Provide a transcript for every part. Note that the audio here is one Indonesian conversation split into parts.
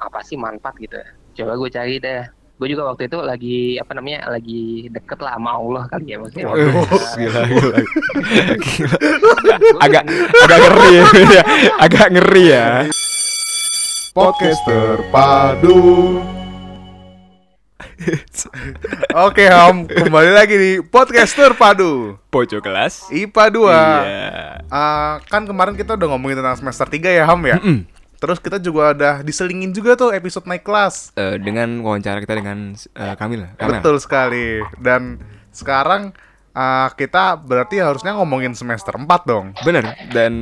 apa sih manfaat gitu coba gue cari deh gue juga waktu itu lagi apa namanya lagi deket lah sama Allah kali ya maksudnya Waduh, Nah, gila, gila. Gila. agak agak ngeri ya, ya. agak ngeri ya. Podcaster Padu. Oke Ham, kembali lagi di Podcaster Padu Pojok kelas. IPA 2 Iya. Ah, Kan kemarin kita udah ngomongin tentang semester 3 ya Ham ya Mm-mm. Terus kita juga udah diselingin juga tuh episode naik kelas Eh, dengan wawancara kita dengan uh. Kamel. Betul sekali Dan sekarang ah, kita berarti harusnya ngomongin semester 4 dong Bener. Dan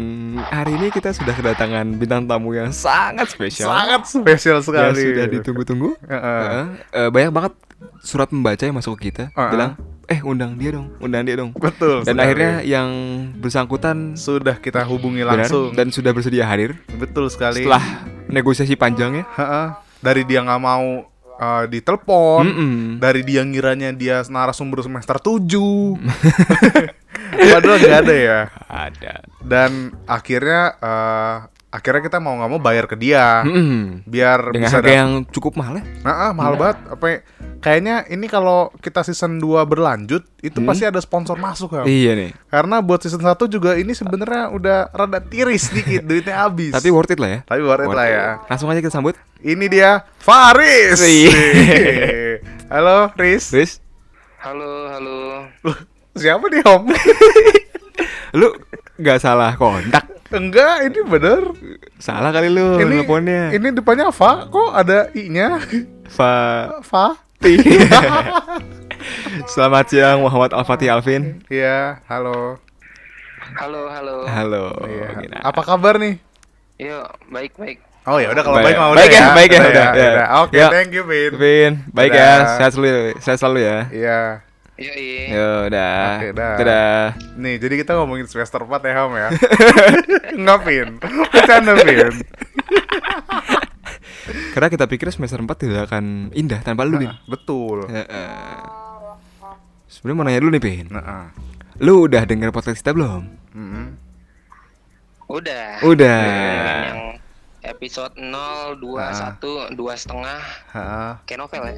hari ini kita sudah kedatangan bintang tamu yang sangat spesial. Sangat spesial yang sekali sudah ditunggu-tunggu. Heeh. Heeh. Eh, banyak banget surat membaca yang masuk ke kita. Heeh. Bilang, eh undang dia dong, undang dia dong. Betul Dan sekali. akhirnya yang bersangkutan Sudah kita hubungi benar langsung dan sudah bersedia hadir Betul sekali setelah negosiasi panjang ya. Heeh. dari dia nggak mau uh, ditelepon, Mm-mm. dari dia ngiranya dia narasumber semester 7 Padahal nggak ada ya. Ada. Dan akhirnya uh, akhirnya kita mau nggak mau bayar ke dia Mm-mm. biar Dengan bisa harga yang cukup mahal ya. Nah, ah, mahal banget. Apa ya- kayaknya ini kalau kita season 2 berlanjut itu Hmm. pasti ada sponsor masuk kan. Iya nih. Karena buat season 1 juga ini sebenarnya udah rada tiris dikit duitnya habis. Tapi worth it lah ya. Tapi worth it lah ya. Langsung aja kita sambut. Ini dia Faris. Halo, Riz. Riz, halo halo Loh, Siapa nih, Om? lu nggak salah kontak. Enggak, ini bener. Salah kali lu ini teleponnya. ini depannya Fa, kok ada I-nya? Fa Fa? Selamat siang Muhammad Al-Fatih Alvin. Iya, halo. halo halo Halo. Iya. Gina. Apa kabar nih? yuk baik baik Oh ya udah kalau Baik. baik mah Baik udah ya, baik ya, Udah udah, ya. udah. Oke, Ya. thank you, Vin. Vin, baik ya. Sehat selalu, sehat selalu ya. Iya. Iya Ya udah. Oke, dah. Dadah. Nih, jadi kita ngomongin semester 4 ya, Ham ya. Enggak, Vin. Bercanda, Vin. Karena kita pikir semester 4 tidak akan indah tanpa lu, Vin. Betul. Heeh. Sebenarnya mau nanya dulu nih, Vin. Nah, ah. Lu udah denger podcast kita belum? Mm-mm. udah Udah. yang episode 0 2 Ah. 1 dua setengah Ha-ha. kayak novel ya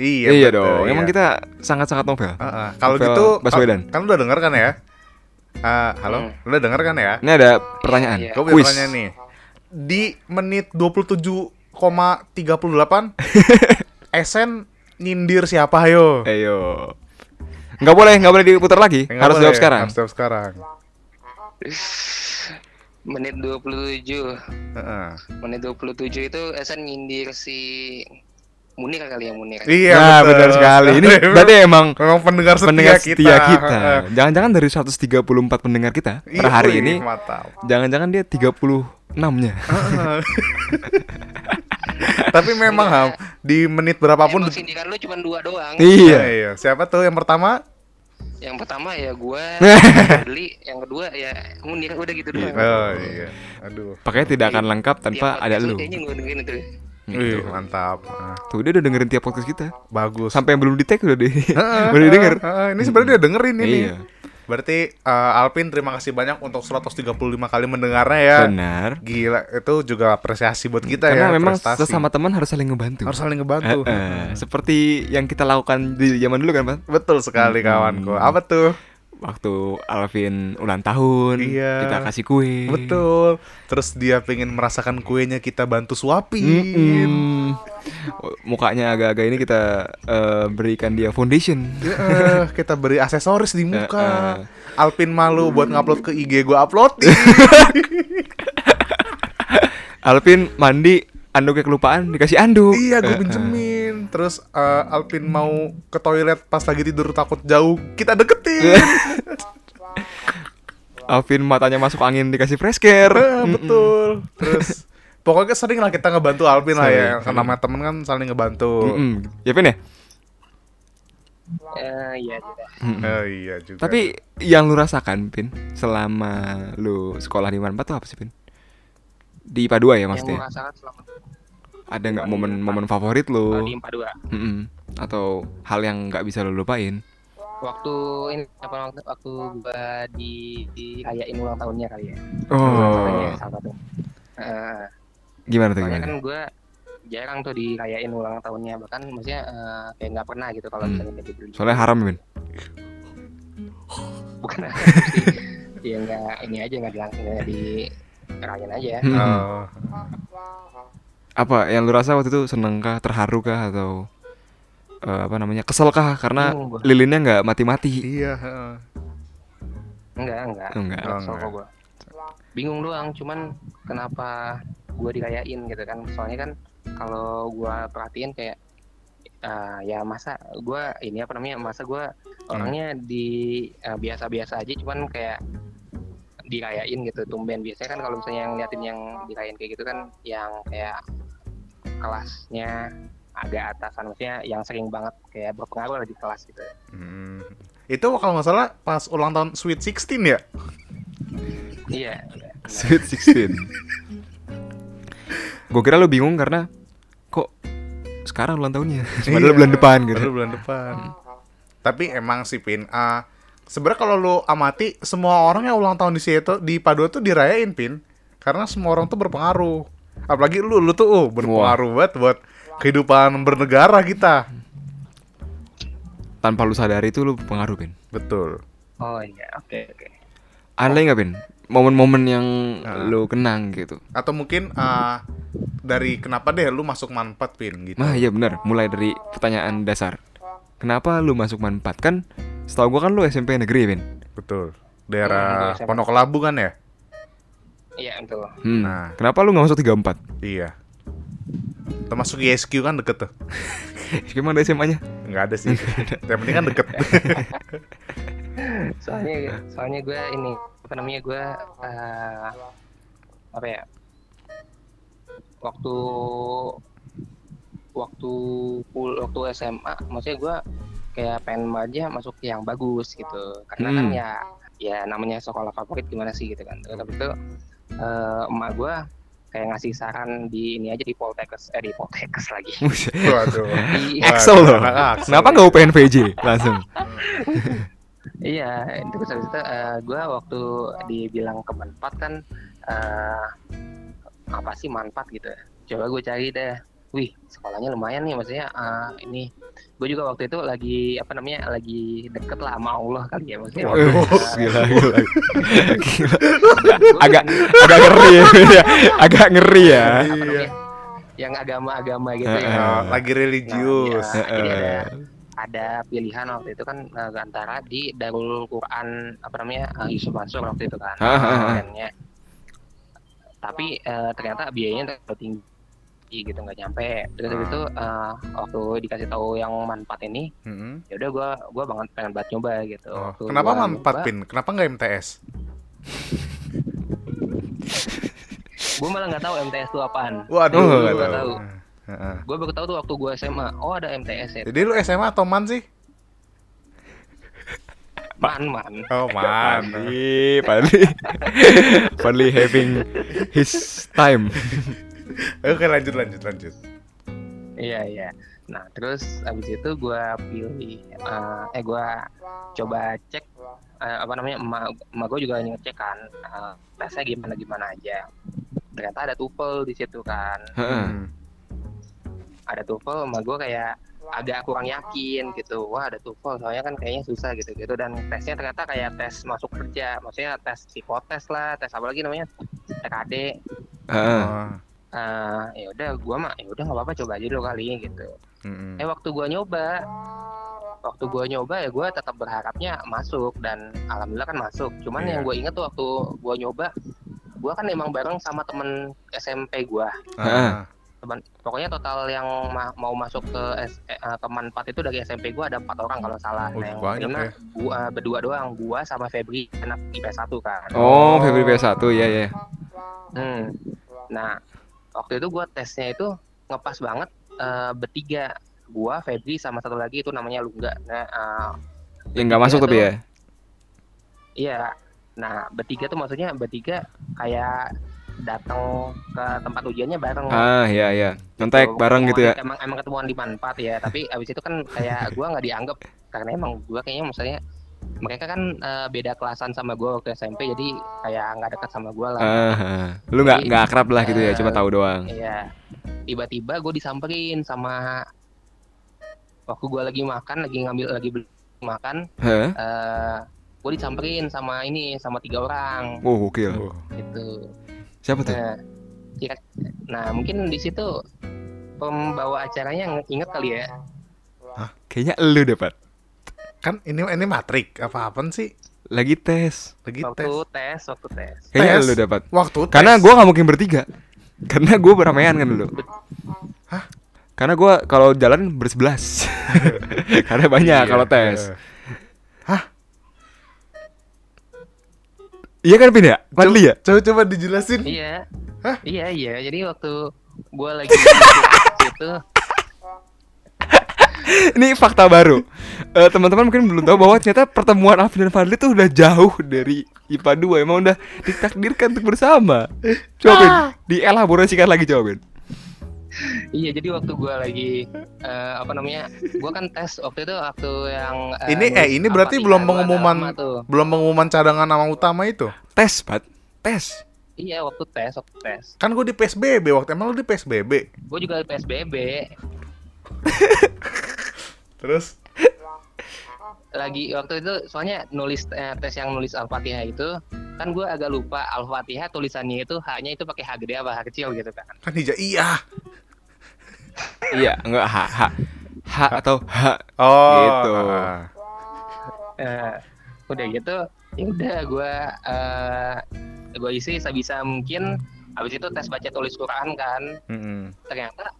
Iya, Iya, betul, dong. iya. Emang kita sangat-sangat novel. Ah, ah. Kalau gitu Baswedan. Kan, kan lu udah denger kan ya? Ah, halo, Hmm. lu udah denger kan ya? Ini ada pertanyaan. Iya. Gue punya pertanyaan nih. Di menit 27,38 Esen nyindir siapa ayo? Ayo. Nggak boleh, nggak boleh diputar lagi. Nggak harus boleh, jawab sekarang. Harus jawab sekarang. menit 27 Heeh. menit 27 itu Esen nyindir si Munir kali ya Munir Iya, nah, betul. benar sekali. Ini berarti emang memang pendengar setia pendengar kita. setia kita. Jangan-jangan dari 134 pendengar kita per Iya, hari ini, jangan-jangan dia 36-nya. Tapi memang Ham, di menit berapapun Emang sindiran lu cuma dua doang iya. iya. Siapa tuh yang pertama? yang pertama ya gua beli yang kedua ya Munir udah gitu doang Oh iya. Aduh. Pakainya tidak akan lengkap tanpa ada lu. kayaknya gua dengerin itu Gitu. Wih, mantap. Ah, Tuh dia udah dengerin tiap podcast kita. bagus. Sampai yang belum di tag udah di Heeh, udah heeh. Ini sebenarnya dia dengerin ini. Iya. Berarti eh, Alvin terima kasih banyak untuk 135 kali mendengarnya ya. Benar. Gila, itu juga apresiasi buat kita Karena ya. memang prestasi. sesama teman harus saling ngebantu. harus saling ngebantu. Heeh. Seperti yang kita lakukan di zaman dulu kan, Pak? Betul sekali kawanku. Apa tuh? Waktu Alvin ulang tahun, Iya. kita kasih kue. Betul. Terus dia pengen merasakan kuenya kita bantu suapin. Mm-mm. Mukanya agak-agak ini kita eh, berikan dia foundation. Eh, kita beri aksesoris di muka. Eh, Alvin malu buat ngupload ke IG gua upload. Alvin mandi, anduknya kelupaan dikasih anduk. iya, gue pinjemin. Terus eh, Alvin mau ke toilet pas lagi tidur takut jauh, kita deketin. Alvin matanya masuk angin dikasih fresh care. Eh, betul. Terus pokoknya sering lah kita ngebantu Alvin lah ya. Karena namanya temen kan saling ngebantu. Mm-mm. Ya Vin ya? Eh, iya juga Mm-mm. Oh iya juga. Tapi yang lu rasakan, Pin, selama lu sekolah di Manpa tuh apa sih, Pin? Di IPA 2 ya yang maksudnya? gua rasakan selama Ada nggak momen-momen favorit lu? di 42 Mm-mm. Atau hal yang nggak bisa lu lupain? waktu ini apa waktu, waktu gua di dirayain ulang tahunnya kali ya Oh, Katanya salah satu Eh, gimana tuh gimana? kan gua jarang tuh dirayain ulang tahunnya bahkan maksudnya eh, kayak nggak pernah gitu kalau Hmm. misalnya kayak dibeli Soalnya haram, Pin. bukan ya nggak ini aja nggak dilangsung nggak dirayain aja Hmm. Oh. Apa yang lu rasa waktu itu seneng kah, terharu kah atau eh, apa namanya? Kesel kah karena gua. lilinnya nggak mati-mati? Iya. heeh. enggak enggak Oh, enggak. Oh, Kesel kok gua. bingung doang cuman kenapa gua dirayain gitu kan soalnya kan kalau gua perhatiin kayak eh, ya masa gua ini apa namanya masa gua orangnya di eh, biasa-biasa aja cuman kayak dirayain gitu tumben biasanya kan kalau misalnya yang liatin yang dirayain kayak gitu kan yang kayak kelasnya agak atasan maksudnya yang sering banget kayak berpengaruh lah di kelas gitu Hmm. Itu kalau nggak salah pas ulang tahun Sweet 16 ya? iya iya. Sweet 16. Gue kira lu bingung karena kok sekarang ulang tahunnya. Padahal Iya, bulan depan gitu. Padahal bulan depan. Tapi emang sih Pin, ah, sebenarnya kalau lu amati semua orang yang ulang tahun di situ di Padua tuh dirayain Pin, karena semua orang tuh berpengaruh. Apalagi lu, lu tuh oh, berpengaruh banget buat kehidupan bernegara kita. Tanpa lu sadari itu lu pengaruh, Pin. Betul. oh iya oke oke Ada nggak, Pin? Momen-momen yang Ah. lu kenang gitu. Atau mungkin ah, dari kenapa deh lu masuk manfaat Pin gitu. Nah, iya benar. Mulai dari pertanyaan dasar. Kenapa lu masuk manfaat kan? Setahu gua kan lu SMP negeri, Pin. Betul. Hmm, Daerah SMA. Pondok Labu kan ya? iya betul Hmm. Nah. Kenapa lu nggak masuk 34? Iya. Termasuk ISQ kan deket tuh. Gimana ada SMA-nya? Nggak ada sih. Yang penting kan deket. soalnya soalnya gue ini apa namanya gue eh, apa ya waktu waktu waktu SMA maksudnya gue kayak pengen aja masuk yang bagus gitu karena kan Hmm. ya ya namanya sekolah favorit gimana sih gitu kan terus habis itu eh, emak gue kayak ngasih saran di ini aja di Poltekkes eh di Poltekkes lagi. Waduh. di Excel loh. Axel. Kenapa nggak UPNVJ langsung? Iya, terus habis itu gue waktu dibilang ke manfaat kan eh apa sih manfaat gitu. Coba gue cari deh. Wih, sekolahnya lumayan nih maksudnya eh, ini. Gue juga waktu itu lagi apa namanya lagi deket lah sama Allah kali ya maksudnya. Waduh, Eh, gila, gila. Gila. Agak agak ngeri ya. Agak ngeri ya. Iya. namanya, yang agama-agama gitu Eh, ya. Oh, lagi religius. Nah, iya. jadi ada ada pilihan waktu itu kan eh, antara di Darul Quran apa namanya eh, Yusuf Mansur waktu itu kan ah, ah. pilihannya. tapi eh, ternyata biayanya terlalu tinggi gitu nggak nyampe terus Ah. itu eh, waktu dikasih tahu yang manfaat ini Mm-mm. ya udah gua gua banget pengen banget nyoba gitu Oh, Waktu Kenapa manfaat Pin? Kenapa nggak MTS? gua malah nggak tahu MTS itu apaan Waduh, Oh, nggak tahu. gua baru tahu tuh waktu gua SMA oh ada MTS ya Jadi lu SMA atau man sih? man man Oh man. Padli, Padli, Padli having his time. Oke lanjut lanjut lanjut. Iya iya. Nah terus abis itu gue pilih, eh, eh gue coba cek eh, apa namanya emak emak gue juga ngecek kan eh, tesnya gimana gimana aja. Ternyata ada TOEFL di situ kan. Hmm. Ada TOEFL, emak gue kayak agak kurang yakin gitu. Wah ada TOEFL, soalnya kan kayaknya susah gitu gitu. Dan tesnya ternyata kayak tes masuk kerja, maksudnya tes psikotes lah, tes apa lagi namanya TKD. Heeh. Eh, ya udah gue mah ya udah nggak apa-apa coba aja dulu kali gitu. Mm-mm. Eh waktu gua nyoba, waktu gua nyoba ya gua tetap berharapnya masuk dan alhamdulillah kan masuk. Cuman Iya. yang gue inget tuh waktu gua nyoba, gua kan emang bareng sama temen SMP gua. Ah. Teman, pokoknya total yang ma- mau masuk ke S, eh, eh, ke Manfaat itu dari SMP gua ada empat orang kalau salah. Oh, Nah, yang banyak ya. gua berdua doang, gua sama Febri anak IPS 1 kan. Oh, Febri PS1 ya ya. Hmm. Nah, waktu itu gua tesnya itu ngepas banget eh, bertiga. Gua, Febri sama satu lagi itu namanya Lungga. Nah, eh, Yang nggak masuk tapi ya. Iya. Nah, bertiga tuh maksudnya bertiga kayak datang ke tempat ujiannya bareng. Ah, iya iya. Kontak bareng gitu ya. Emang emang ketemuan di manfaat ya, tapi abis itu kan kayak gua nggak dianggap karena emang gua kayaknya maksudnya mereka kan eh, beda kelasan sama gua waktu SMP jadi kayak nggak dekat sama gua lah. Ah, ah. lu nggak nggak akrab lah gitu ya, eh, cuma tahu doang. Iya. tiba-tiba gue disamperin sama waktu gue lagi makan lagi ngambil lagi beli makan Heh? eh gue disamperin sama ini sama tiga orang Oh, gokil. Oh. gitu Siapa tuh? nah kira- nah mungkin di situ pembawa acaranya inget kali ya Kayaknya lu deh, Pat. Kan ini ini matrik apa apaan sih? Lagi tes. Lagi waktu tes. tes waktu tes Kayaknya Tes? lu dapat. Waktu tes. Karena gua nggak mungkin bertiga. Karena gua beramean kan dulu. Hah? Karena gua kalau jalan bersebelas. Karena banyak Iya, kalau tes. eh. Iya kan Pin ya? Fadli ya? Coba coba dijelasin. iya Hah? iya iya jadi waktu gue lagi di situ Ini fakta baru. Eh, teman-teman mungkin belum tahu bahwa ternyata pertemuan Alvin dan Fadli tuh udah jauh dari IPA 2 emang udah ditakdirkan untuk bersama. Coba Pin, dielaborasikan lagi coba. Iya, jadi waktu gua lagi eh, apa namanya? Gua kan tes waktu itu waktu yang eh, Ini eh ini berarti belum pengumuman belum pengumuman cadangan nama utama itu. Tes, Pat. Tes. Iya, waktu tes, waktu tes. Kan gue di PSBB waktu emang lu di PSBB. Gue juga PSBB, Terus lagi waktu itu soalnya nulis eh, tes yang nulis Al-Fatihah itu kan gua agak lupa Al-Fatihah tulisannya itu hanya itu pakai H gede apa H kecil gitu kan. kan hijau iya. Iya, enggak H, H. H atau H. Oh. Gitu. Eh, udah gitu, ya udah gua eh gua isi sebisa mungkin habis itu tes baca tulis Quran kan. Mm-mm. ternyata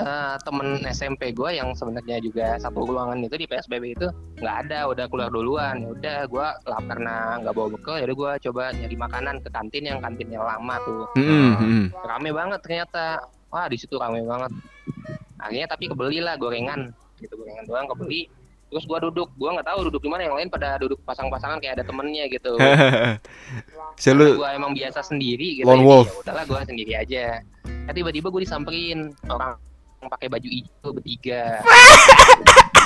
eh, temen SMP gue yang sebenarnya juga satu ruangan itu di PSBB itu nggak ada udah keluar duluan. Ya udah gue lapar karena nggak bawa bekal ya udah gue coba nyari makanan ke kantin yang kantinnya lama tuh. Mm-mm, mm-mm. rame banget ternyata. Wah di situ rame banget. Akhirnya tapi kebeli lah gorengan. Gitu gorengan doang kebeli. Terus gue duduk. Gue nggak tahu duduk di mana yang lain pada duduk pasang-pasangan kayak ada temennya gitu. Saya lu gue emang biasa sendiri gitu Lone jadi wolf. ya udahlah gue sendiri aja. Eh, tiba-tiba gue disamperin. Orang pakai baju hijau bertiga.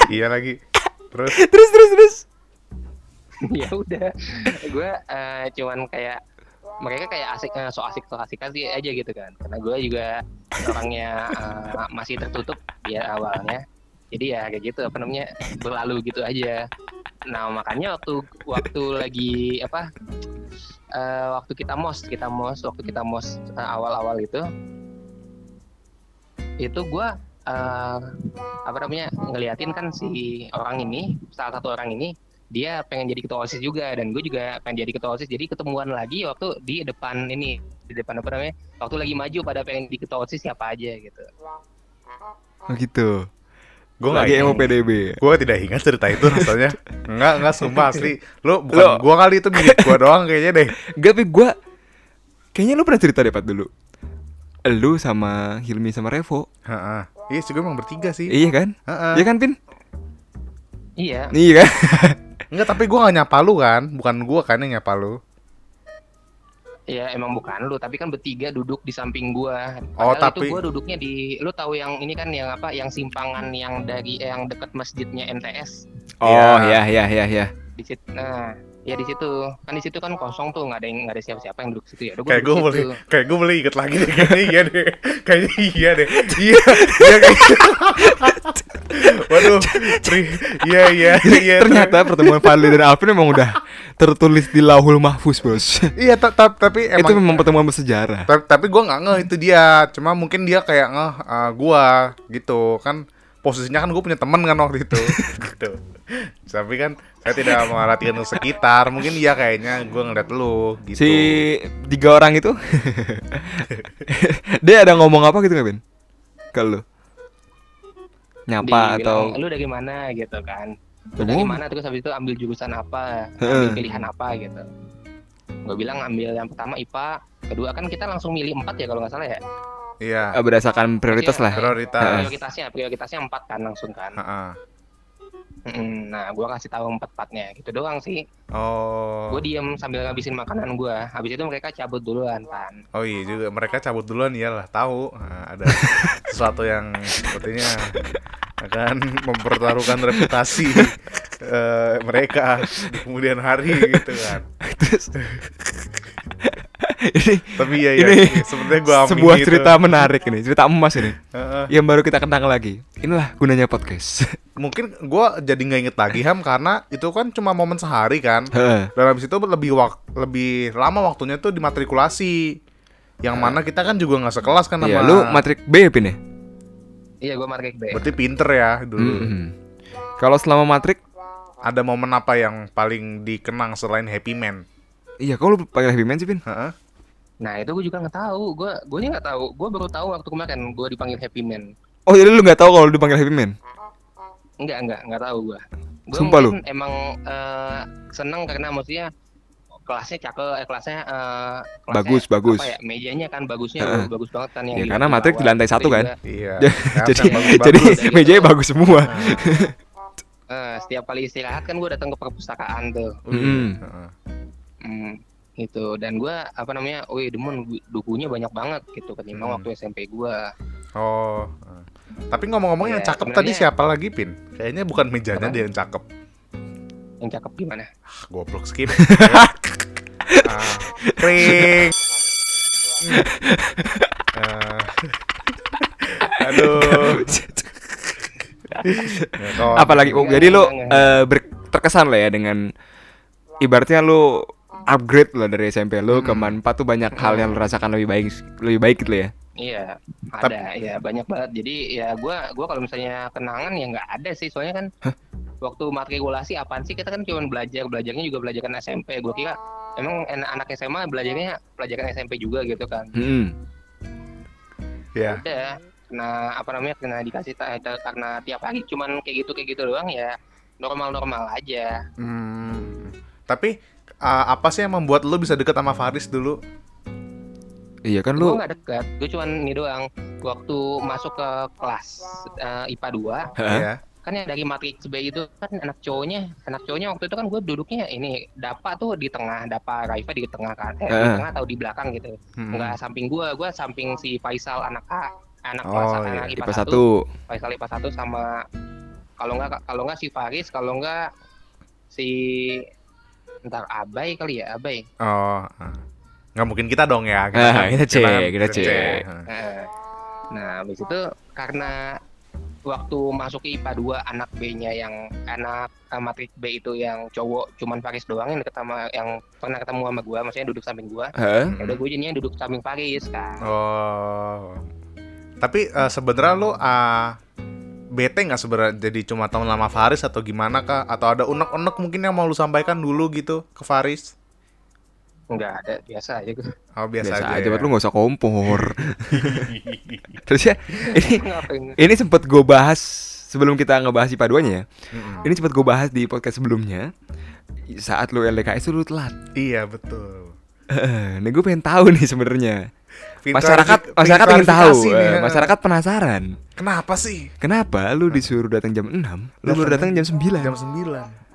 Iya lagi. Terus? Terus terus terus. ya udah. Gue eh, cuman kayak mereka kayak asik eh, so asik so asik aja gitu kan. Karena gue juga orangnya eh, masih tertutup ya awalnya. Jadi ya kayak gitu apa namanya berlalu gitu aja. Nah makanya waktu waktu lagi apa eh, waktu kita mos kita mos waktu kita mos eh, awal-awal itu itu gue eh, apa namanya ngeliatin kan si orang ini salah satu orang ini dia pengen jadi ketua osis juga dan gue juga pengen jadi ketua osis jadi ketemuan lagi waktu di depan ini di depan apa namanya waktu lagi maju pada pengen di ketua osis siapa aja gitu Oh gitu. gue nggak Lagi emo PDB. Gue tidak ingat cerita itu rasanya. Enggak, enggak sumpah asli. Lu bukan Lo- gua kali itu milik gua doang kayaknya deh. Enggak, tapi gua kayaknya lu pernah cerita deh Pat dulu. Lu sama Hilmi sama Revo. Heeh. Iya sih gue emang bertiga sih. Iya kan? Heeh. Iya kan, Pin? iya Iya kan? Enggak, tapi gua gak nyapa lu kan. Bukan gua kan yang nyapa lu. ya emang bukan lu tapi kan bertiga duduk di samping gua Oh, tapi- itu gua duduknya di lu tahu yang ini kan yang apa yang simpangan yang dari eh, yang dekat masjidnya MTS Oh, Iya. ya ya ya ya. di situ nah ya di situ kan di situ kan kosong tuh nggak ada yang nggak ada siapa-siapa yang duduk situ ya Kayak gue boleh, kayak gue boleh inget lagi deh. Kayaknya iya deh. Kayaknya iya deh. Iya, iya kayak Waduh, tri- iya iya iya. Ternyata pertemuan Fadli dan Alvin memang udah tertulis di lauhul mahfuz, Bos. Iya, ta- ta- tapi emang Itu memang pertemuan bersejarah. Ta- tapi gua nggak ngeh itu dia cuma mungkin dia kayak ngeh uh, gua gitu kan posisinya kan gue punya teman kan waktu itu. Gitu. Tapi kan saya tidak merhatikan sekitar. Mungkin iya kayaknya gua ngeliat lu gitu. Si tiga orang itu? Dia ada ngomong apa gitu nggak, Bin? Ke lu? Nyapa Dibilang, atau lu dari mana gitu kan. Lu Oh. dari mana terus habis itu ambil jurusan apa ambil pilihan apa gitu. Gue bilang ambil yang pertama IPA kedua kan kita langsung milih empat ya kalau nggak salah ya iya. Eh, berdasarkan prioritas lah. prioritas. Prioritasnya prioritasnya empat kan langsung kan. Heeh. Mm-mm. nah gue kasih tahu empat empatnya. Gitu doang sih. Oh. Gue diem sambil ngabisin makanan gue habis itu mereka cabut duluan kan. Oh iya juga. Mereka cabut duluan iyalah. Tahu. Nah, ada sesuatu yang sepertinya akan mempertaruhkan reputasi eh, mereka di kemudian hari gitu kan. Terus ini Tapi iya iya, ini sebenarnya gua sebuah itu. cerita menarik ini, cerita emas ini. Heeh. Yang baru kita kenang lagi. Inilah gunanya podcast. Mungkin gua jadi nggak inget lagi Ham karena itu kan cuma momen sehari kan. Heeh. Dan habis itu lebih wak lebih lama waktunya tuh di matrikulasi. Yang mana kita kan juga nggak sekelas kan Iya, sama lu matrik B ya, Pin ya? Iya gue market B. Berarti pinter ya dulu. Mm-mm. Kalau selama matrik, Ada momen apa yang paling dikenang selain Happy Man? iya kok lu panggil Happy Man sih, Pin? Heeh. Nah itu gue juga nggak tahu. Gue gue nggak tahu. Gue baru tahu waktu kemarin gue dipanggil Happy Man. Oh, jadi lu nggak tahu kalau lu dipanggil Happy Man? Enggak enggak nggak tahu gue. Gue Sumpah lu? emang eh, seneng karena maksudnya kelasnya cakep, eh, kelasnya eh, kelasnya Bagus, bagus. Ya? Mejanya kan bagusnya Heeh. bagus banget kan yang Ya, di karena matrik di lantai satu kan? Iya. jadi jadi bagus. mejanya bagus semua. eh, setiap kali istirahat kan gue datang ke perpustakaan tuh. Mm-mm. Heeh. Hmm, gitu dan gue apa namanya, wih demen bukunya banyak banget gitu ketimbang Hmm. waktu SMP gue. Oh. heeh. Tapi ngomong-ngomong yang Iya, cakep tadi siapa lagi, Pin? Kayaknya bukan mejanya Apa? dia yang cakep. Yang cakep gimana? Ah, goblok skip. ah, pring. Ah. aduh. Ya, kalau- Apalagi oh, Enggak, jadi lu enggak, enggak. eh, ber- terkesan lah ya dengan ibaratnya lu upgrade lah dari SMP lu ke Hmm. Manpa tuh banyak hal yang lu rasakan lebih baik lebih baik gitu ya. Iya, ada ya banyak banget. Jadi ya gua gua kalau misalnya kenangan ya nggak ada sih soalnya kan waktu matrikulasi apaan sih kita kan cuma belajar belajarnya juga belajarkan SMP. Gua kira emang anak SMA belajarnya pelajaran SMP juga gitu kan. Mm-mm. ya. Udah kena apa namanya kena dikasih karena tiap hari cuman kayak gitu kayak gitu doang ya normal-normal aja. Hmm. Tapi ah, apa sih yang membuat lu bisa deket sama Faris dulu? Iya kan lu nggak dekat, gue cuman ini doang. Waktu masuk ke kelas eh, IPA 2 Heeh. Ya. kan yang dari matrix B itu kan anak cowoknya anak cowoknya waktu itu kan gue duduknya ini dapa tuh di tengah dapa Raifa di tengah kan eh, di tengah atau di belakang gitu Hmm. nggak samping gue gue samping si Faisal anak A anak Oh, kelas iya. anak IPA, IPA 1 1. Faisal IPA 1 sama kalau nggak kalau nggak si Faris kalau nggak si ntar Abai kali ya Abai Oh. ah. Nggak mungkin kita dong ya. Ah, kita cek, kita cek. Ah. Nah, nah habis itu karena waktu masuk ke IPA 2 anak B-nya yang anak eh, matrik B itu yang cowok cuman Faris doang yang deket sama yang pernah ketemu sama gua maksudnya duduk samping gua Heeh. ya udah gue jadinya duduk samping Faris kan Oh. Tapi eh, sebenarnya lu ah, bete nggak sebenarnya jadi cuma teman lama Faris atau gimana kah? Atau ada unek-unek mungkin yang mau lu sampaikan dulu gitu ke Faris? nggak ada biasa aja gue Oh biasa, Biasa, aja. aja, ya. lu gak usah kompor. Terus ya, ini ngapain ini sempet gue bahas sebelum kita ngebahas IPA 2 nya ya. Mm-mm. Ini sempet gue bahas di podcast sebelumnya. Saat lu LDKS lu telat. Iya betul. Eh, Nih gue pengen tahu nih sebenarnya. Pintar- Masyarakat masyarakat ingin tahu. nih, ya. masyarakat penasaran. Kenapa sih? Kenapa lu disuruh datang jam 6, lu baru datang jam 9? Jam 9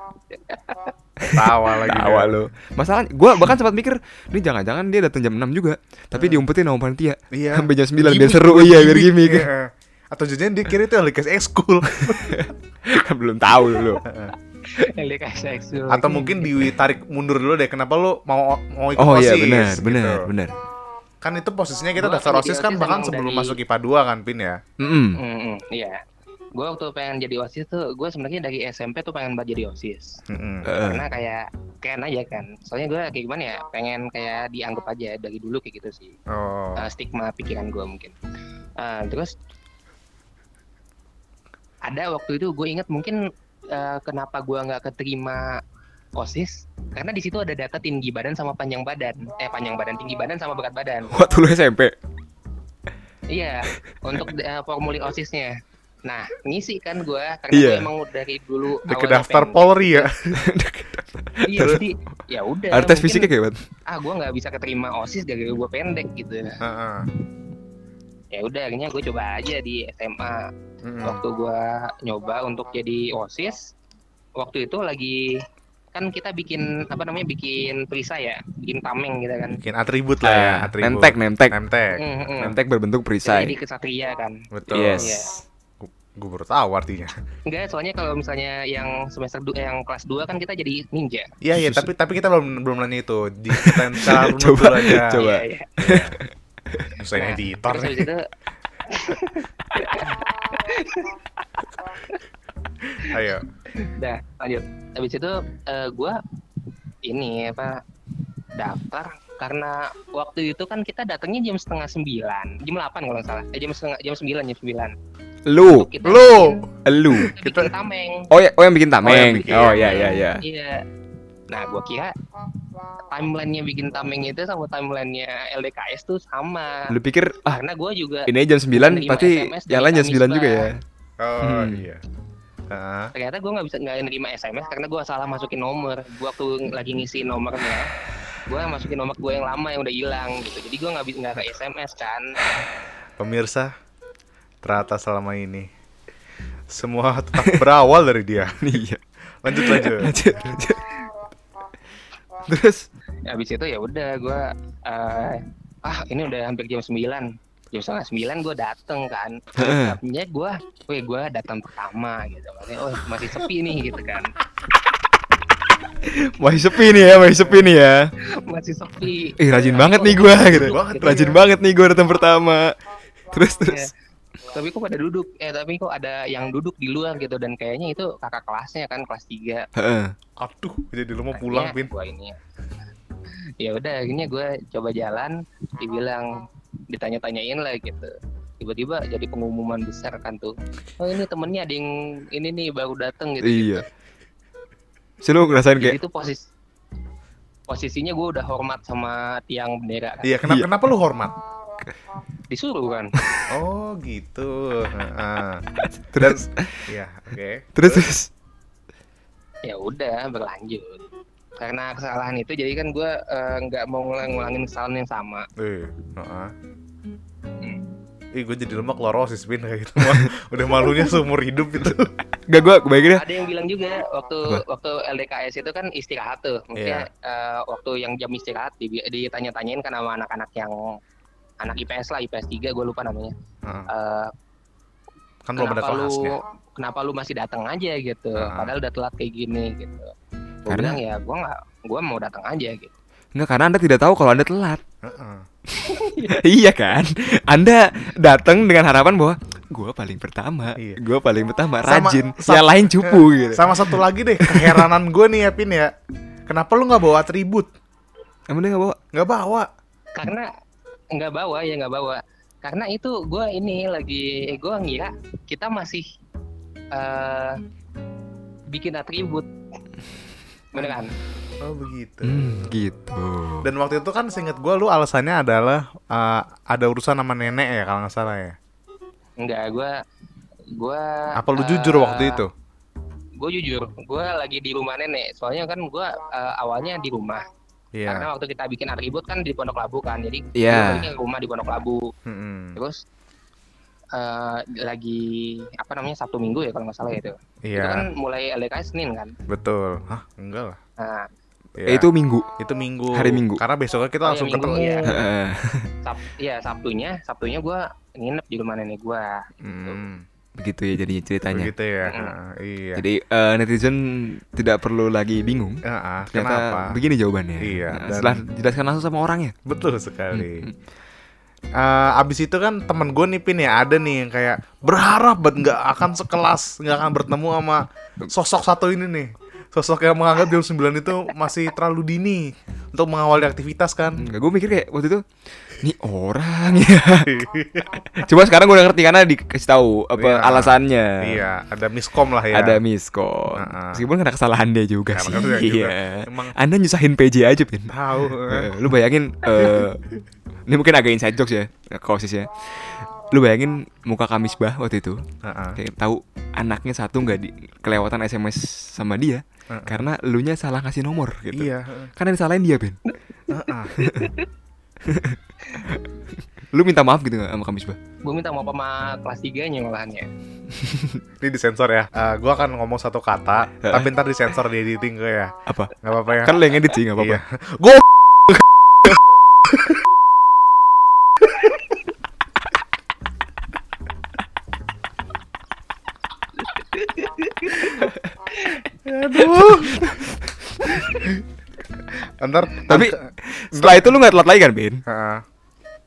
Tawa lagi Tawa kan. lu. Masalah gua bahkan sempat mikir, ini jangan-jangan dia datang jam 6 juga, tapi diumpetin sama panitia. Iya. Sampai jam 9 biar Gimik, seru iya biar gimmick. Iya. Atau jangan dia kira itu LKS ekskul Belum tahu seksual Atau mungkin ditarik mundur dulu deh Kenapa lu mau mau ikut Oh iya benar, gitu. benar, benar. Kan itu posisinya kita Gua daftar kan OSIS kan OSIS bahkan sebelum dari- masuk IPA 2 kan Pin ya? Mm-mm. Mm-mm, iya. Gue waktu pengen jadi osis tuh gue sebenarnya dari SMP tuh pengen banget jadi osis. Mm-mm. Eh, karena kayak keren aja kan. Soalnya gue kayak gimana ya pengen kayak dianggap aja dari dulu kayak gitu sih. Oh. Uh, stigma pikiran gue mungkin. Uh, terus ada waktu itu gue ingat mungkin uh, kenapa gue nggak keterima osis karena di situ ada data tinggi badan sama panjang badan. Eh panjang badan tinggi badan sama berat badan. Waktu lu SMP. iya untuk uh, formulir osisnya. Nah ngisi kan gue karena Iya. gue emang dari dulu ke daftar pengen- Polri ya. iya jadi ya udah Ada tes mungkin, fisiknya kayak ah gue nggak bisa keterima osis gara-gara gue pendek gitu. Heeh. ya udah akhirnya gue coba aja di SMA Mm-mm. waktu gua nyoba untuk jadi osis waktu itu lagi kan kita bikin apa namanya bikin perisai ya bikin tameng gitu kan Bikin atribut lah ya Ah, atribut nemtek, nemtek. Nemtek Mm, mm. Nemtek berbentuk perisai. jadi kesatria kan Betul Yes. Iya. Gue baru tahu artinya. Enggak, soalnya kalau misalnya yang semester du- eh, yang kelas 2 kan kita jadi ninja. Iya iya, tapi tapi kita belum belum nanya itu. Di kita Coba, aja. coba. Iya, iya. Misalnya Nah, editor terus nih. habis itu Ayo. Udah, lanjut. Habis itu eh, gua ini apa daftar karena waktu itu kan kita datangnya jam setengah sembilan, jam delapan kalau nggak salah. Eh, jam setengah jam sembilan jam sembilan. Lu, Kita Lu! bikin- lu. kita bikin tameng. Oh ya, oh yang bikin Oh, yang tameng. bikin. Oh iya iya iya. Iya. Nah, gua kira timelinenya bikin tameng itu sama timelinenya LDKS tuh sama. Lu pikir ah Karena gua juga ini jam 9 Menerima pasti SMS yang lain dari jam 9 juga ya. Oh Hmm. iya. Heeh. ternyata gua nggak bisa nggak nerima SMS karena gua salah masukin nomor. Gua waktu lagi ngisi nomornya, gua masukin nomor gua yang lama yang udah hilang gitu. Jadi gua nggak bisa nggak ke SMS kan. Pemirsa, ternyata selama ini semua tetap berawal dari dia. Iya. Lanjut lanjut. Lanjut, lanjut. Terus Habis itu ya udah gua eh, ah ini udah hampir jam 9 jam setengah sembilan gue dateng kan Heeh. Tapi gue weh gue datang pertama gitu Maksudnya, oh masih sepi nih gitu kan masih sepi nih ya, masih sepi nih ya. masih sepi Ih rajin banget nih gua gitu. banget, Rajin banget nih gua datang pertama. Terus terus. Iya. tapi kok pada duduk eh tapi kok ada yang duduk di luar gitu dan kayaknya itu kakak kelasnya kan kelas 3 Heeh. Aduh, jadi lu mau pulang, Pin. gua ini ya udah akhirnya gue coba jalan dibilang ditanya-tanyain lah gitu tiba-tiba jadi pengumuman besar kan tuh oh ini temennya ada yang ini nih baru dateng gitu Iya. Sih lu ngerasain kayak itu posis posisinya gue udah hormat sama tiang bendera kan. Iya, kenapa Iya. kenapa lu hormat? disuruh kan Oh, gitu. Heeh. terus Iya, oke. terus terus. ya udah berlanjut karena kesalahan itu jadi kan gue eh, nggak mau ngulang-ngulangin kesalahan yang sama Eh, heeh. Hmm. Ih, gue jadi lemak klorosis, Pin kayak gitu. Udah malunya seumur hidup itu. Gak gua bayangin ya. ada yang bilang juga waktu Apa? waktu LDKS itu kan istirahat tuh maksudnya eh, waktu yang jam istirahat di- ditanya-tanyain kan sama anak-anak yang anak IPS lah IPS 3 gue lupa namanya Heeh. Eh, Kan belum ada kenapa lu kenapa lu masih datang aja gitu Ah. padahal udah telat kayak gini gitu gue Karena- bilang ya gue nggak gue mau datang aja gitu Enggak karena Anda tidak tahu kalau Anda telat. Heeh. iya kan? Anda datang dengan harapan bahwa gua paling pertama, Iya. gua paling pertama, Sama- rajin, sa- yang lain cupu gitu. Sama satu lagi deh, keheranan gue nih ya, Pin ya. Kenapa lu nggak bawa atribut? Emang dia nggak bawa? Nggak bawa. karena nggak bawa ya nggak bawa karena itu gue ini lagi gue ngira kita masih eh bikin atribut beneran Oh, begitu. Hmm, gitu. Dan waktu itu kan seinget gue lu alasannya adalah uh, ada urusan sama nenek ya kalau nggak salah ya. enggak gue gue Apa lu jujur waktu itu? gue jujur gue lagi di rumah nenek soalnya kan gue awalnya di rumah Iya. karena waktu kita bikin atribut kan di Pondok Labu kan jadi gua baliknya ke rumah di Pondok Labu Mm-mm. terus eh, lagi apa namanya Sabtu Minggu ya kalau nggak salah itu itu Iya, kan mulai LDKS Senin kan betul. Hah, enggak lah. nah Iya. Eh, itu minggu. itu minggu. hari Minggu. Karena besoknya kita Oh, langsung iya, Minggu, ketemu. iya. Sab iya Sabtunya Sabtunya gue nginep di rumah nenek gue Mm, Begitu ya jadinya ceritanya. begitu ya. Mm. Heeh, iya. Jadi eh, netizen tidak perlu lagi bingung. Heeh, Ternyata kenapa? begini jawabannya. Iya, Nah, dan- Setelah jelaskan langsung sama orangnya. Betul sekali. Hmm. Eh, abis itu kan temen gue nih Pin ya ada nih yang kayak berharap banget nggak akan sekelas nggak akan bertemu sama sosok satu ini nih sosok yang menganggap jam 9 itu masih terlalu dini untuk mengawali aktivitas kan Enggak, gue mikir kayak waktu itu nih orang ya. Coba sekarang gue udah ngerti karena dikasih tahu apa Iya. alasannya. iya ada miskom lah ya Ada miskom. Heeh. Meskipun karena kesalahan dia juga Karena sih. dia juga. Iya. Emang- Anda nyusahin PJ aja, Pin. tahu lu bayangin eh ini mungkin agak inside jokes ya, kosis ya. Lu bayangin muka Kamisbah waktu itu, Heeh. kayak tahu anaknya satu nggak di kelewatan SMS sama dia Heeh. karena elunya salah ngasih nomor gitu. iya Kan yang disalahin dia, Ben. Heeh. Lu minta maaf gitu gak sama Kamisbah? gue minta maaf sama kelas 3 nya malahannya ini disensor ya Eh, gua akan ngomong satu kata tapi ntar disensor di editing gue ya Apa? nggak apa-apa ya Kan lu yang edit sih, gak apa-apa. Iya. gue Aduh. Ntar Tapi setelah itu lu nggak telat lagi kan, Bin? Heeh.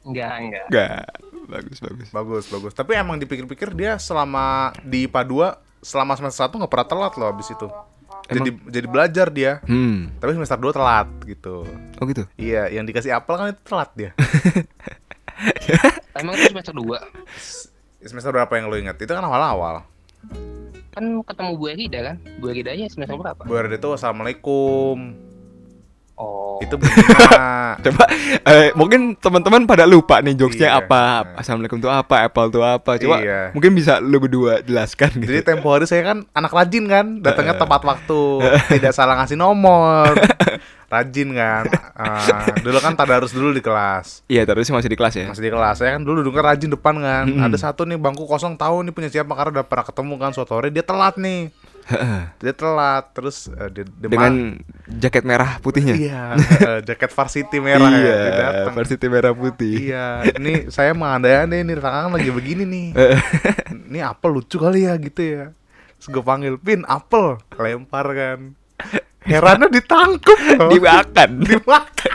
Enggak, enggak. Enggak. Bagus, bagus. bagus bagus. Tapi emang dipikir-pikir dia selama di IPA 2 selama semester 1 nggak pernah telat loh abis itu. Jadi jadi belajar dia. Hmm. Tapi semester 2 telat gitu. Oh gitu. Iya, yang dikasih apel kan itu telat dia. Emang itu semester 2 semester berapa yang lo ingat? Itu kan awal-awal. Kan ketemu Bu Erida kan? Bu Eridanya semester berapa? Bu Erda itu assalamualaikum. Oh. Itu. Coba eh, mungkin teman-teman pada lupa nih jokesnya Iya. apa. Assalamualaikum tuh apa, Apple tuh apa. Coba Iya. mungkin bisa lu berdua jelaskan gitu. Jadi tempo hari saya kan anak rajin kan, datangnya Heeh. tepat waktu, tidak salah ngasih nomor, rajin kan. Ah, dulu kan tadarus dulu di kelas, Iya, terus masih di kelas ya. masih di kelas. Saya kan dulu duduknya rajin depan kan. Mm-mm. Ada satu nih bangku kosong tahu nih punya siapa karena udah pernah ketemu kan suatu hari dia telat nih, dia telat terus eh, dia, dia Dengan jaket merah putihnya. Iya, eh, jaket varsity merah ya. iya, datang. varsity merah putih. Iya, ini saya mengandai-andai nih tangan lagi begini nih. Ini apel lucu kali ya gitu ya. Terus gue panggil, "Pin, apel." Lempar kan. Herannya ditangkep loh. Dimakan. Dimakan.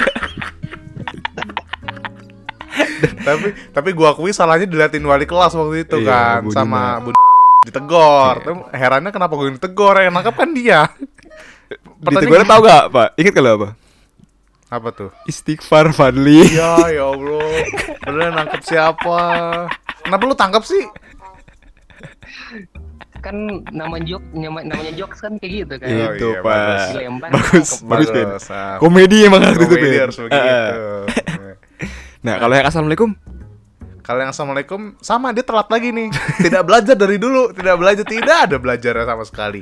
tapi tapi gua akui salahnya diliatin wali kelas waktu itu Iya, kan sama Bu ditegor. Iya. Herannya kenapa gue ditegor? Yang nangkep kan dia. Ditegurnya tahu gak, Pak? Ingat kalau apa? Apa tuh? Istighfar Fadli. Ya, ya Allah. Beneran nangkep siapa? Kenapa lu tangkap sih? Kan nama jok nama, namanya jokes kan kayak gitu kan. Iya. itu, iya, Pak. bagus. Dilempar, Bagus, bagus, Ben. ah. Komedi emang harus itu, Ben. harus begitu. Eh, Nah, kalau yang assalamualaikum, Kalau yang assalamualaikum sama dia telat lagi nih. Tidak belajar dari dulu, tidak belajar, tidak ada belajarnya sama sekali.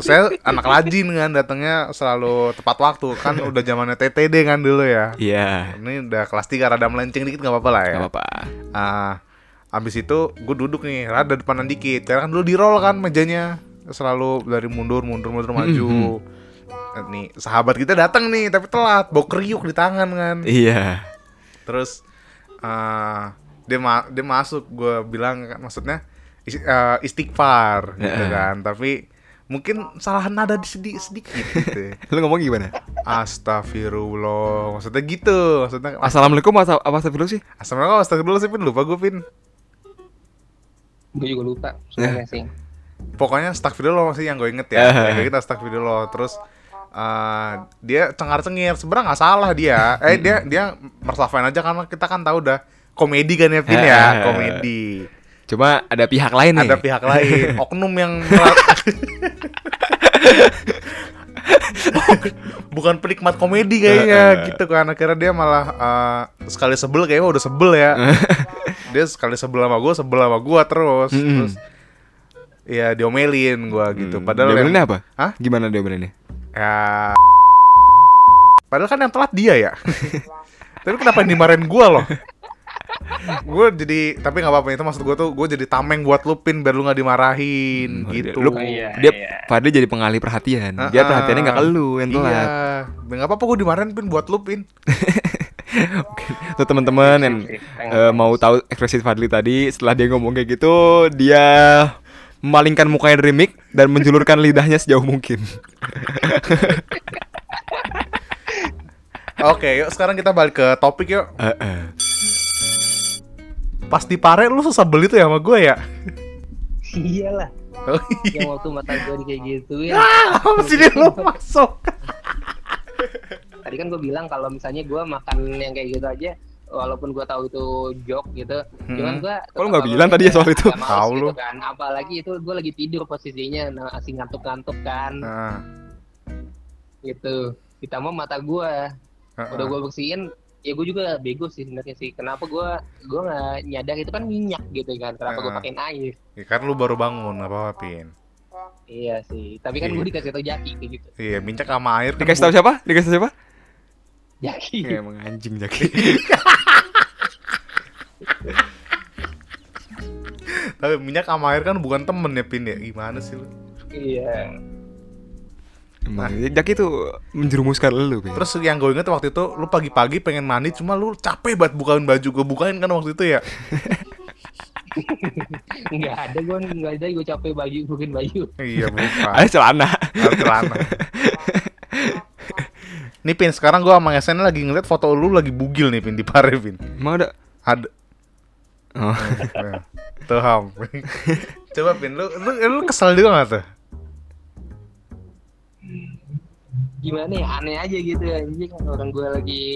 Saya anak rajin kan, datangnya selalu tepat waktu kan udah zamannya TTD kan dulu ya. iya, Ini udah kelas 3 rada melenceng dikit nggak apa-apa lah ya. nggak apa-apa. Ah, abis itu gue duduk nih, rada depanan dikit. Karena kan dulu di roll kan mejanya, selalu dari mundur, mundur, mundur, maju. Eh, Nih sahabat kita datang nih, tapi telat, bawa kriuk di tangan kan. Iya. Terus ah, dia ma- dia masuk, gue bilang kan, maksudnya is- eh, istighfar gitu kan. Tapi mungkin salah nada di sedikit sedikit gitu. Lu ngomong gimana? Astagfirullah, maksudnya gitu, maksudnya Assalamualaikum apa astagfirullah sih? Assalamualaikum, astagfirullah sih, Pin. lupa gue pin. Gue juga lupa sebenarnya sih. pokoknya astagfirullah sih yang gue inget ya. Kayak gitu astagfirullah terus eh, dia cengar cengir sebenarnya nggak salah dia. Eh dia dia mersafain aja karena kita kan tahu udah komedi kan ya? Pin ya komedi. Cuma ada pihak lain nih. ada pihak lain. Oknum yang bukan penikmat komedi kayaknya. Gitu kan. Akhirnya dia malah eh, sekali sebel kayaknya udah sebel ya dia sekali sebel sama gue sebel sama gue terus Mm-mm. terus ya diomelin gue gitu Hmm, padahal yang- diomelinnya apa? Hah? Gimana diomelinnya? ya padahal kan yang telat dia ya tapi kenapa yang dimarahin gue loh gue jadi tapi nggak apa-apa itu maksud gue tuh gue jadi tameng buat lupin biar lu nggak dimarahin Hmm, gitu lu- Iya, dia iya. Fadli jadi pengalih perhatian. Dia Ah, perhatiannya nggak ke lu yang telat. Iya, nggak apa-apa gue dimarahin pin buat lu pin. Tuh teman-teman yang eh, mau tahu ekspresi Fadli tadi setelah dia ngomong kayak gitu, dia memalingkan mukanya dari mic dan menjulurkan lidahnya sejauh mungkin. Oke, yuk sekarang kita balik ke topik yuk. Eh, eh. Pas di pare lu susah beli tuh ya sama gue ya. Iyalah. Oh Yang waktu mata gue di kayak gitu ya. Apa sih dia lu masuk? Tadi kan gue bilang kalau misalnya gue makan yang kayak gitu aja walaupun gue tahu itu joke gitu, Hmm. cuman gue lu nggak bilang tadi ya soal itu? Tahu lu. gitu kan. Apalagi itu gue lagi tidur posisinya, nah, asing ngantuk-ngantuk kan, Nah, gitu. Ditambah mata gue, uh-uh. udah gue bersihin, ya gue juga bego sih sebenarnya sih. Kenapa gue gue nggak nyadar itu kan minyak gitu kan? Kenapa gue Ah. pakein air? Ya, kan lu baru bangun apa apa pin. Iya sih. Tapi kan Iya. gue dikasih tau Jaki kayak gitu. Iya, minyak sama air. kan Dikasih tahu bu- siapa? Dikasih tahu siapa? Jaki. Ya, emang anjing Jaki. Tapi minyak sama air kan bukan temen ya pin ya. Gimana sih lu? Iya. Emang Jaki tuh menjerumuskan lu, Bin. Terus yang gue inget waktu itu lu pagi-pagi pengen mandi cuma lu capek banget bukain baju gue bukain kan waktu itu ya. nggak ada gue nggak ada gue capek baju bikin baju Iya bukan. Ada celana. Ada celana. Nih Pin, sekarang gua sama SN lagi ngeliat foto lu lagi bugil nih Pin di Pare Pin. Emang ada? Ada. Oh. Tuh Ham. Coba Pin, lu, lu, lu kesel juga gak tuh? gimana ya aneh aja gitu anjing orang gue lagi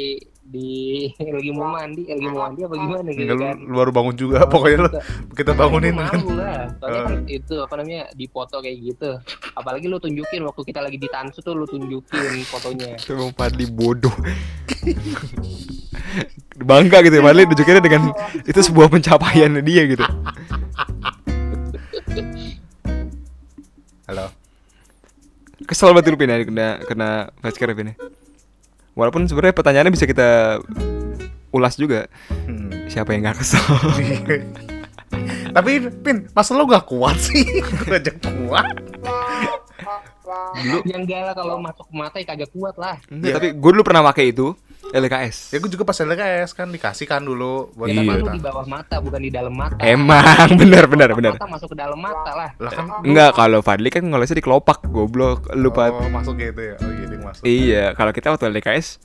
di lagi mau mandi lagi mau mandi apa gimana gitu Enggak, lu, kan lu baru bangun juga, pokoknya lu kita bangunin Gua kan. lah soalnya Eh. kan itu apa namanya di foto kayak gitu apalagi lu tunjukin waktu kita lagi di tansu tuh lu tunjukin fotonya Itu Bang Fadli bodoh. Bangga gitu ya, Fadli nunjukinnya dengan itu sebuah pencapaian dia gitu. Halo. Kesel banget lu Pin ya kena kena facecare Pin ya. Walaupun sebenarnya pertanyaannya bisa kita ulas juga. Hmm. Siapa yang gak kesel? Tapi Pin, masa lu gak kuat sih? Gua aja kuat. yang enggak lah kalau masuk ke mata ya kagak kuat lah Enggak, Iya. tapi gue dulu pernah pakai itu LKS. Ya gue juga pas LKS kan dikasih kan dulu buat Iya. Lu di bawah mata bukan di dalam mata Emang benar benar Bawah benar. mata masuk ke dalam mata lah Lah kan Enggak, kalau Fadli kan ngolesnya di kelopak, goblok. Lu Pat. Oh, masuk gitu ya. Oh iya, masuk. Iya, kalau kita waktu LKS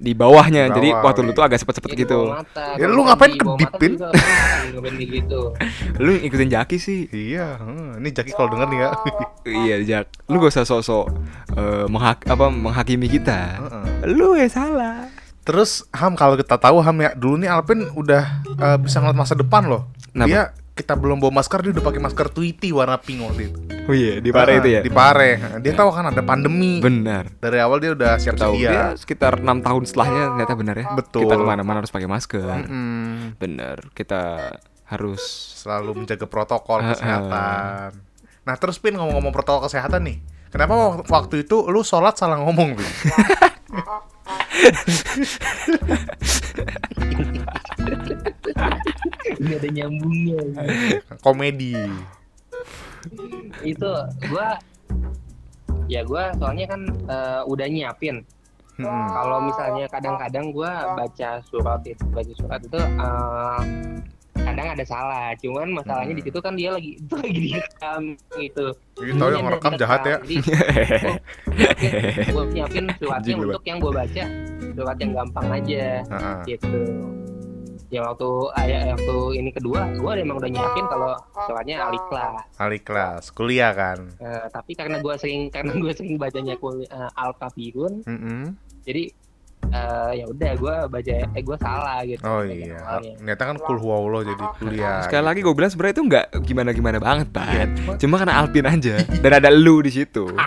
di bawahnya. Di jadi bawah, waktu lu tuh agak cepet-cepet Ya, gitu. bawah mata. Ya, lu ngapain bawah kedipin? kan gitu Lu ikutin Jaki sih. Iya, hmm, ini Jaki kalau denger nih ya. iya, Jak. Lu gak usah sok-sok eh, menghak apa menghakimi kita. Heeh. Lu yang salah. Terus Ham kalau kita tahu Ham ya dulu nih Alvin udah eh, bisa ngeliat masa depan loh. Kenapa? Dia kita belum bawa masker dia udah pakai masker Tweety warna pink waktu itu. Oh iya, di Pare Ah, itu ya. Di Pare. Dia tahu kan ada pandemi. Benar. Dari awal dia udah siap Tahu dia sekitar enam tahun setelahnya ternyata benar ya. Betul. Kita ke mana-mana harus pakai masker. Mm-mm. Bener. Kita harus Selalu menjaga protokol kesehatan. Nah terus Pin ngomong-ngomong protokol kesehatan nih. Kenapa wak- waktu itu lu sholat salah ngomong Pin? nggak ada nyambungnya Komedi. itu gua ya gua soalnya kan eh, udah nyiapin Hmm. kalau misalnya kadang-kadang gua baca surat itu baca surat itu eh, kadang ada salah cuman masalahnya di situ kan dia lagi itu lagi direkam gitu Ini tahu yang ngerekam jahat ya. Jadi, gue nyiapin suratnya lu, untuk yang gue baca surat yang gampang aja Heeh. gitu ya waktu ayah waktu ini kedua gue emang udah nyiapin kalau suratnya aliklas kelas kuliah kan. Eh, tapi karena gue sering karena gue sering bacanya kul uh, al kafirun Mm-mm. jadi eh, ya udah gue baca eh gue salah gitu Oh iya. awalnya. Ternyata kan kul huwallah jadi kuliah. Sekali lagi gue bilang sebenarnya itu nggak gimana-gimana banget, Pan. Cuma karena Alpin aja dan ada lu di situ.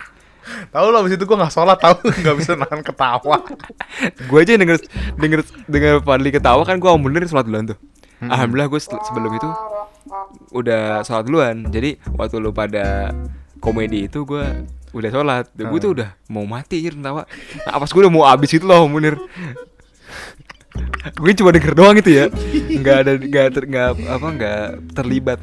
Tahu lo abis itu gua nggak sholat tahu nggak bisa nahan ketawa. gue aja denger denger denger Fadli ketawa kan gue bener sholat duluan tuh. Alhamdulillah gue sebelum itu udah sholat duluan. Jadi waktu lu pada komedi itu gue udah sholat. Dan gue tuh udah mau mati anjir ketawa. Nah, pas gue udah mau abis itu loh Munir. gue cuma denger doang itu ya. Nggak ada nggak ter, nggak apa nggak terlibat.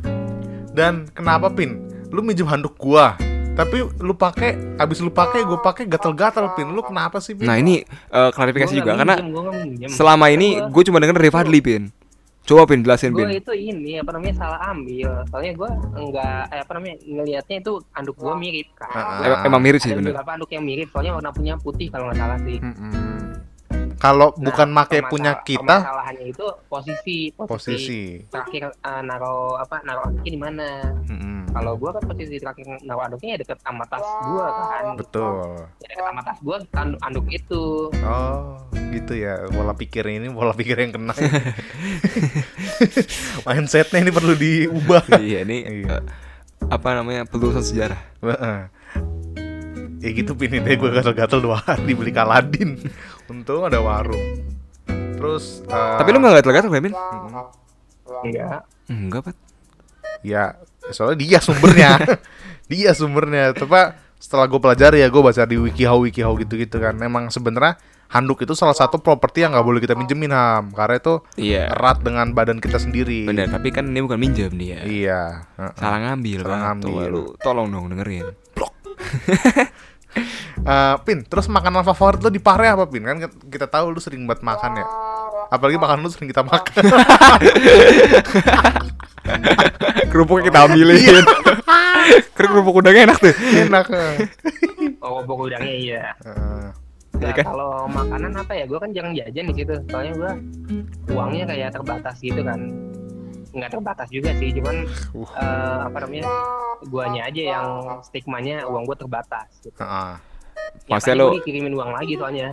Dan kenapa pin? Lu minjem handuk gua, tapi lu pakai abis lu pakai gua pakai gatal-gatal pin. Lu kenapa sih pin? Nah ini eh, klarifikasi Gua juga karena minjem, selama ini Gua- gue cuma denger dari Fadli Pin. Coba Pin jelasin gue Pin. itu ini apa namanya salah ambil soalnya gue enggak eh, apa namanya ngelihatnya itu anduk gue mirip kan Ah, Em- Emang mirip sih ada bener. beberapa anduk yang mirip soalnya warna punya putih kalau nggak salah sih Mm-mm. Kalau Nah, bukan make punya kita, permasalahannya itu posisi posisi, posisi. terakhir eh, naro apa naro anduknya di mana Mm-mm. kalau gue kan posisi terakhir naro anduknya ya deket sama tas gue kan Betul. ya, deket sama tas gue anduk, anduk itu Oh, gitu ya. Pola pikir ini pola pikir yang kena. Mindsetnya ini perlu diubah. Iya ini Iya. eh, apa namanya pelurusan sejarah. Ya gitu pin deh gue gatel-gatel dua hari beli kaladin untung ada warung terus eh, Tapi lu nggak gatel-gatel Pin? mm, enggak Enggak Pat. ya soalnya dia sumbernya dia sumbernya tapi setelah gue pelajari ya gue baca di wikihow wikihow gitu gitu kan memang sebenarnya handuk itu salah satu properti yang nggak boleh kita minjemin ham karena itu Iya. erat dengan badan kita sendiri Bener, tapi kan ini bukan minjem dia. iya heeh. Salah ngambil, Salah Bang. Tuh, ngambil. lu tolong dong dengerin. Eh, pin terus makanan favorit lo di Pare apa pin kan kita tahu lu sering buat makan ya apalagi makan lu sering kita makan kerupuk kita ambilin. Iya. kerupuk udangnya enak tuh. Enak. oh bok udangnya iya Heeh. Iya Nah, kan? kalau makanan apa ya gue kan jangan jajan di situ soalnya gue uangnya kayak terbatas gitu kan nggak terbatas juga sih cuman Uh. eh, apa namanya guanya aja yang stigmanya uang gue terbatas gitu. Heeh. Ya, Maksudnya lu- gua dikirimin uang lagi soalnya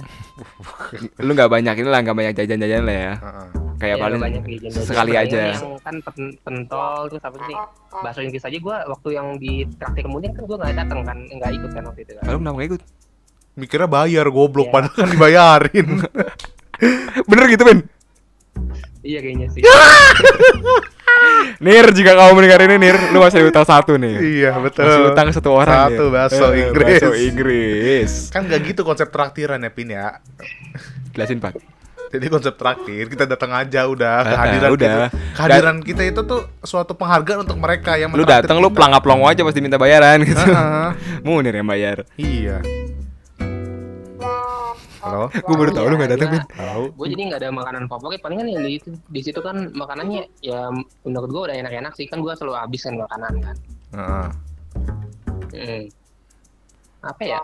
Lu nggak banyak ini lah, nggak banyak jajan-jajan lah ya. Heeh. Kayak Ya, paling banyak jajan-jajan. sekali Palingan aja. yang kan pen- pentol terus apa sih bahasa Inggris aja gue waktu yang di traktir kemudian kan gue nggak datang kan nggak ikut kan waktu itu kan Lalu kenapa nggak ikut? Mikirnya bayar goblok Iya. padahal kan dibayarin. Bener gitu, Ben? Iya kayaknya sih Nir, jika kamu mendengar ini, Nir, lu masih utang satu nih. iya, betul. Masih utang satu orang Satu Nir. bakso Eh, Inggris. Bakso Inggris. Kan gak gitu konsep traktiran ya Pin ya. Jelasin, Pak. Jadi konsep traktir kita datang aja udah Ah, kehadiran udah. kita. Kehadiran kita itu tuh suatu penghargaan untuk mereka yang Lu datang lu kita. pelangap pelongo aja pasti minta bayaran gitu. Heeh. Munir yang bayar. Iya. Halo? Gue baru tahu lu nggak datang, Ben. Tahu? gue jadi nggak ada makanan favorit paling kan yang di di situ kan makanannya ya menurut gue udah enak-enak sih kan gue selalu habis kan makanan kan Heeh. Hmm. apa ya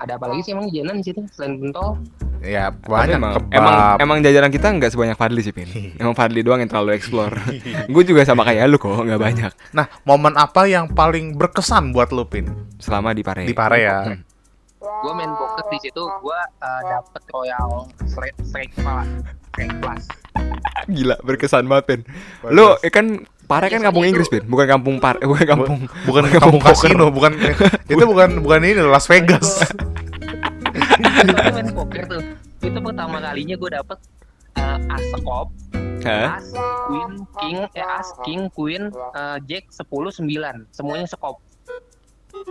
ada apa lagi sih emang jajanan di situ selain pentol Ya banyak emang, kebab. emang emang jajanan kita nggak sebanyak Fadli sih, Pin. Emang Fadli doang yang terlalu explore. Gue juga sama kayak lu kok, nggak banyak. Nah, momen apa yang paling berkesan buat lu Pin? Selama di Pare. Di Pare ya. Hmm. Gue main poker di situ gue uh, dapet royal straight straight kepala straight plus Gila, berkesan banget, Pin. Lu eh, kan Pare kan kampung Inggris, Pin. Bukan kampung Pare, bukan kampung bukan kampung kasino, bukan itu bukan bukan ini Las Vegas. gue main poker tuh. Itu pertama kalinya gue dapet uh, as Hah? as queen king eh as king queen uh, jack 10 9 semuanya sekop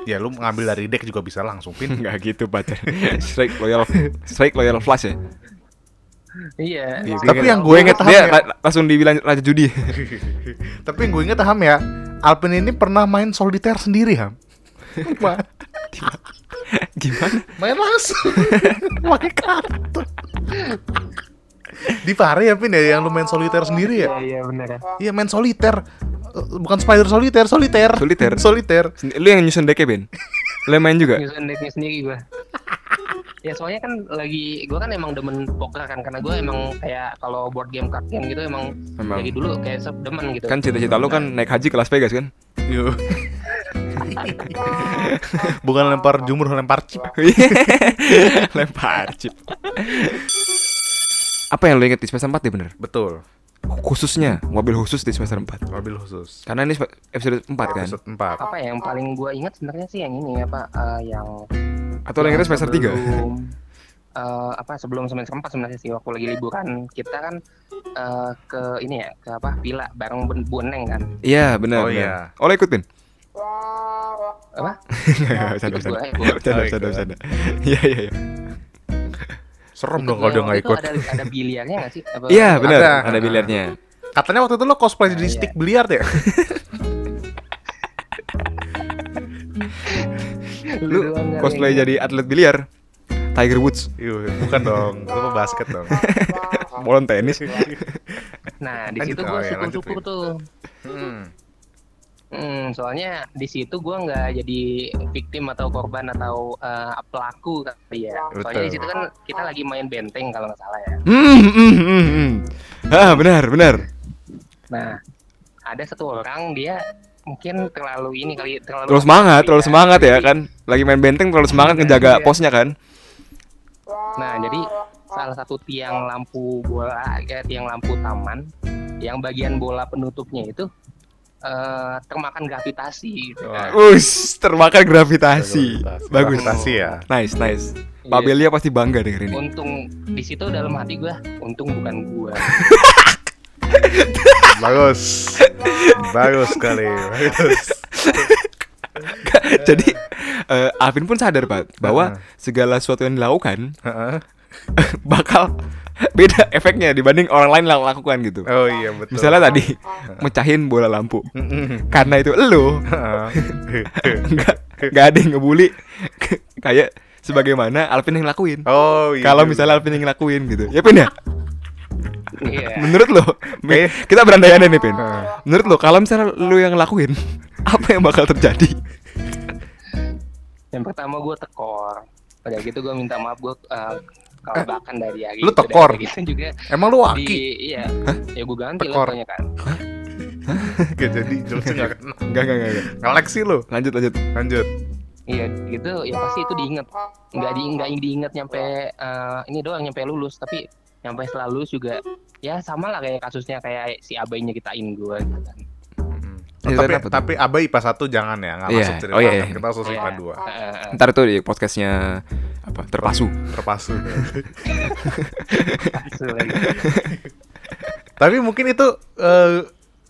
ya lu ngambil dari deck juga bisa langsung Pin. Enggak gitu, pacar. strike loyal strike loyal flash ya. iya Iya, Tapi yang gue inget dia Ham, ya. la- langsung dibilang raja judi. Tapi yang gue inget Ham ya, Alpin ini pernah main soliter sendiri Ham. Ma- Gimana? main langsung, main kartu. Di Pare ya Pin ya yang lu main soliter sendiri ya? iya iya benar ya Iya main soliter, Eh, bukan spider soliter, soliter. Soliter. soliter. Sendi- Lu yang nyusun decknya, Ben? Lu yang main juga? nyusun decknya sendiri gue ya soalnya kan lagi gue kan emang demen poker kan karena gue emang kayak kalau board game card game gitu emang Memang. dari dulu kayak sep demen gitu Kan cita-cita lu kan naik haji ke Las Vegas kan? Yuk. bukan lempar jumur, lempar chip. Lempar chip. Apa yang lu inget di semester 4 ya bener? Betul, Khususnya, mobil khusus di semester 4 mobil khusus. Karena ini episode 4 kan? Episode 4. apa ya, yang paling gue ingat sebenarnya sih yang ini apa eh, yang Atau lu ingetnya semester 3? sebelum, eh, apa sebelum semester 4 sebenarnya sih waktu lagi liburan kita kan eh, ke ini ya ke apa villa bareng Bu Neng kan Iya benar Oh, iya. Oh lu ikut Pin? apa ikut. Bercanda Oh, bercanda ikut. bercanda Iya iya iya Serem dong kalau dia nggak ikut. ada ada biliarnya nggak sih? Apa- Iya benar Ada. ada biliarnya. Katanya waktu itu lo cosplay jadi Iya. stick biliar ya? Lu cosplay jadi atlet biliar? Tiger Woods. Iya, bukan dong. Itu mah basket dong. Bolon tenis. Nah di situ oh gue ya, lanjut, syukur-syukur tuh Hmm. Soalnya di situ gua nggak jadi victim atau korban atau eh, pelaku kali ya. Soalnya Betul. di situ kan kita lagi main benteng kalau nggak salah ya. Hmm hmm hmm hmm Ah benar benar Nah, ada satu orang dia mungkin terlalu ini kali terlalu Terlalu semangat, Iya, terlalu semangat ya kan Lagi main benteng terlalu semangat ngejaga Iya. posnya kan Nah, jadi salah satu tiang lampu bola, ya, tiang lampu taman, yang bagian bola penutupnya itu eh, termakan gravitasi. Gitu kan. Us, termakan gravitasi Bagus Gravitasi ya. Nice nice Iya. Pak Belia pasti bangga denger ini Untung di situ dalam hati gua, untung bukan gua. Bagus. Bagus sekali. Bagus. Jadi eh, Alvin pun sadar Pak Bahwa Heeh. segala sesuatu yang dilakukan Heeh. Bakal beda efeknya dibanding orang lain yang lakukan gitu oh iya betul. Misalnya tadi Mecahin bola lampu. Karena itu elu Heeh. nggak nggak ada yang ngebully Kayak sebagaimana Alvin yang ngelakuin oh iya. Kalau misalnya Alvin yang ngelakuin gitu Ya Pin ya? Iya. Menurut lo, kita berandai-andai nih, Pin. Menurut lo, kalau misalnya lo yang ngelakuin, apa yang bakal terjadi? Yang pertama gue tekor. Pada gitu gue minta maaf gue uh, kalau bahkan dari hari lu tekor? dari gitu juga Emang lu di waki? iya ya gue ganti lah Tekor. pokoknya kan Gak jadi, jokesnya gak kena Enggak, enggak, enggak. Ngelek sih lu Lanjut, lanjut. Lanjut iya gitu ya pasti itu diinget nggak di nggak diinget nyampe uh, ini doang nyampe lulus tapi nyampe setelah lulus juga ya sama lah kayak kasusnya kayak si abainya kitain gue gitu kan Hmm. Ya, tapi tuh? tapi Abai IPA 1 jangan ya, nggak Iya. masuk cerita Oh, iya, kan. iya. Kita khusus Iya. IPA 2 Eh, eh, Ntar itu di podcastnya apa terpasu. Terpasu. Tapi mungkin itu eh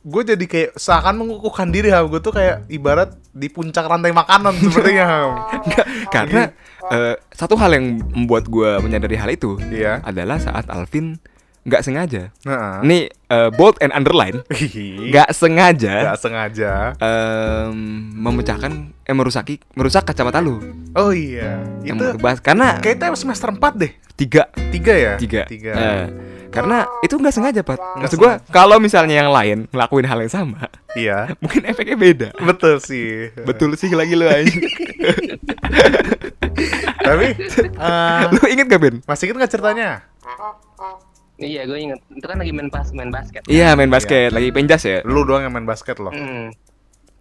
gue jadi kayak seakan mengukuhkan diri Ham Gue tuh kayak ibarat di puncak rantai makanan sepertinya Ham karena eh, satu hal yang membuat gua menyadari hal itu Iya adalah saat Alvin nggak sengaja. Nah. Ini eh, bold and underline, Nggak nggak sengaja sengaja em, memecahkan eh merusaki merusak kacamata lu. Oh iya Yang Itu mau kebahas karena kayaknya semester 4 deh tiga Tiga ya? tiga, Tiga Eh, karena itu nggak sengaja. Nggak Maksud gua kalau misalnya yang lain ngelakuin hal yang sama, Iya mungkin efeknya beda. Betul sih Betul sih lagi lu anjing. Tapi eh, lu inget gak Ben? Masih inget gak ceritanya? Iya gue inget itu kan lagi main pas main basket Iya main basket lagi penjas ya. Lu doang yang main basket loh Hmm,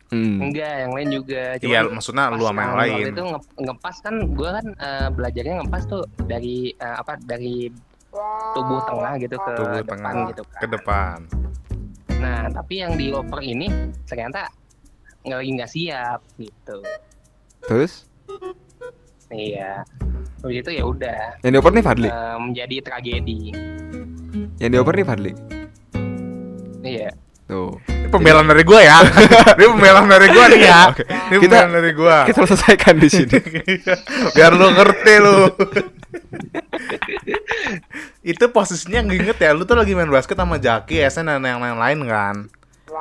Hmm. enggak yang lain juga Iya Cuman maksudnya lu sama yang waktu lain itu nge- ngepas kan gue kan eh, belajarnya ngepas tuh dari eh, apa dari tubuh tengah gitu ke Tubuh depan tengah gitu kan. Ke depan Nah tapi yang di loper ini ternyata nggak lagi nggak siap gitu. Terus Iya. Habis itu ya udah yang dioper nih Fadli. eh, menjadi tragedi. Yang dioper nih Fadli. Iya. Tuh. Ini pembelaan dari gua ya Ini pembelaan dari gua nih ya Oke. Ini Kita- pembelaan dari gua Kita selesaikan di sini. Biar lu ngerti lu Itu posisinya nggak inget ya Lu tuh lagi main basket sama Jaki, SN dan yang lain-lain kan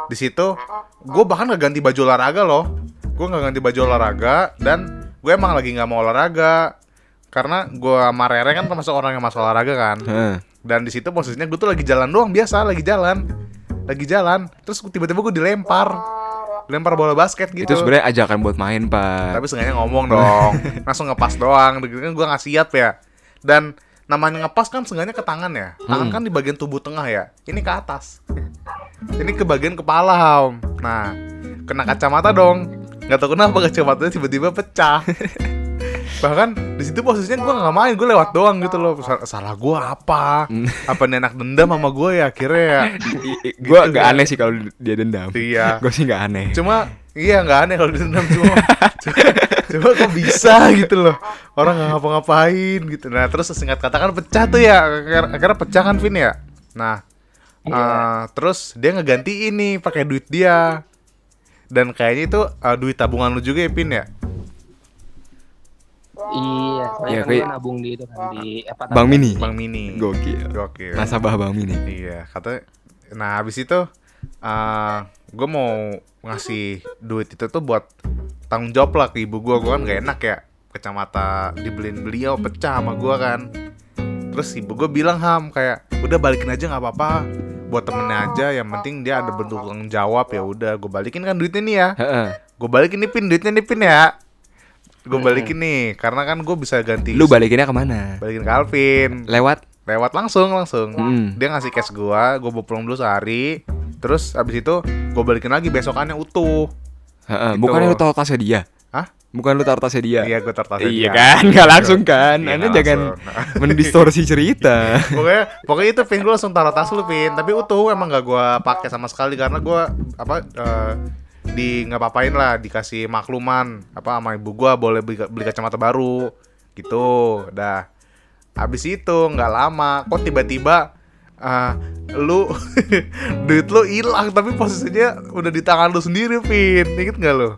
di situ gue bahkan gak ganti baju olahraga loh gue gak ganti baju olahraga dan gue emang lagi nggak mau olahraga karena gue sama Rere kan termasuk orang yang masuk olahraga kan Heeh. Dan di situ posisinya gue tuh lagi jalan doang biasa lagi jalan. Lagi jalan terus tiba-tiba gue dilempar. Lempar bola basket gitu. Itu sebenarnya ajakan buat main, Pak. tapi sengaja ngomong dong. Langsung ngepas doang. Gitu kan gue nggak siap ya. Dan namanya ngepas kan sengaja ke tangan ya. Tangan Hmm. kan di bagian tubuh tengah ya. Ini ke atas. Ini ke bagian kepala Ham. nah kena kacamata dong. Nggak tahu kenapa kacamatanya tiba-tiba pecah bahkan di situ posisinya gue nggak main gue lewat doang gitu loh Sal- salah gue apa Hmm. apa nih anak dendam sama gue ya akhirnya ya gue Gitu nggak kan. aneh sih kalau dia dendam. iya Gue sih nggak aneh. cuma iya nggak aneh kalau dendam cuma cuma, kok bisa gitu loh orang nggak ngapa-ngapain gitu nah terus singkat kata kan pecah tuh ya akhir- akhirnya pecah kan Vin ya nah Iya. eh, terus dia ngeganti ini pakai duit dia dan kayaknya itu eh, duit tabungan lu juga ya Pin ya Iya. Kan kayak- gue nabung di itu kan di apa? Bang Mini. Bang Mini Gokil. Gokil. Nasabah Bang Mini. Iya, katanya. Nah, habis itu eh gue mau ngasih duit itu tuh buat tanggung jawab lah ke ibu gue. Gue kan gak enak ya. Kacamata dibeliin beliau pecah sama gue kan. Terus ibu gue bilang ham kayak udah balikin aja nggak apa-apa buat temennya aja yang penting dia ada bentuk tanggung jawab ya udah gue balikin kan duitnya nih ya Heeh. gue balikin nih pin duitnya nih pin ya gue balikin nih karena kan gue bisa ganti Lu balikinnya ke mana? balikin ke Alvin Lewat. lewat langsung langsung Hmm. dia ngasih cash gua gua bawa pulang dulu sehari terus abis itu gua balikin lagi besokannya utuh Heeh. Gitu. Bukan lu taruh tasnya dia. Hah? Bukan lu taruh tasnya dia. iya gua tertarik Iya kan, nggak langsung kan? Iya, Anda jangan langsung. mendistorsi cerita. pokoknya pokoknya itu pin gua langsung taruh tas lu pin tapi utuh emang gak gua pakai sama sekali karena gua apa eh, di nggak papain lah dikasih makluman apa sama ibu gua boleh beli, beli kacamata baru gitu dah habis itu nggak lama kok tiba-tiba ah, lu duit lu hilang tapi posisinya udah di tangan lu sendiri pin inget nggak lu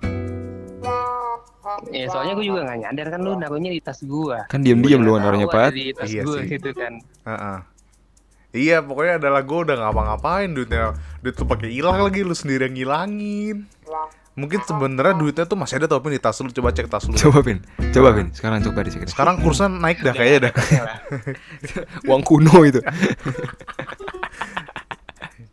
Iya, soalnya gue juga gak nyadar kan lu naruhnya di tas gue. Kan diem-diem lu naruhnya, Pat. Di tas Iya sih. gitu kan. Heeh. Iya pokoknya adalah gue udah ngapa-ngapain duitnya duit tuh pakai hilang lagi lu sendiri yang ngilangin mungkin sebenarnya duitnya tuh masih ada tau pin di tas lu coba cek tas lu Coba Pin. Coba Pin. Sekarang coba dicek. sekarang kursnya naik dah kayaknya dah. Uang kuno itu.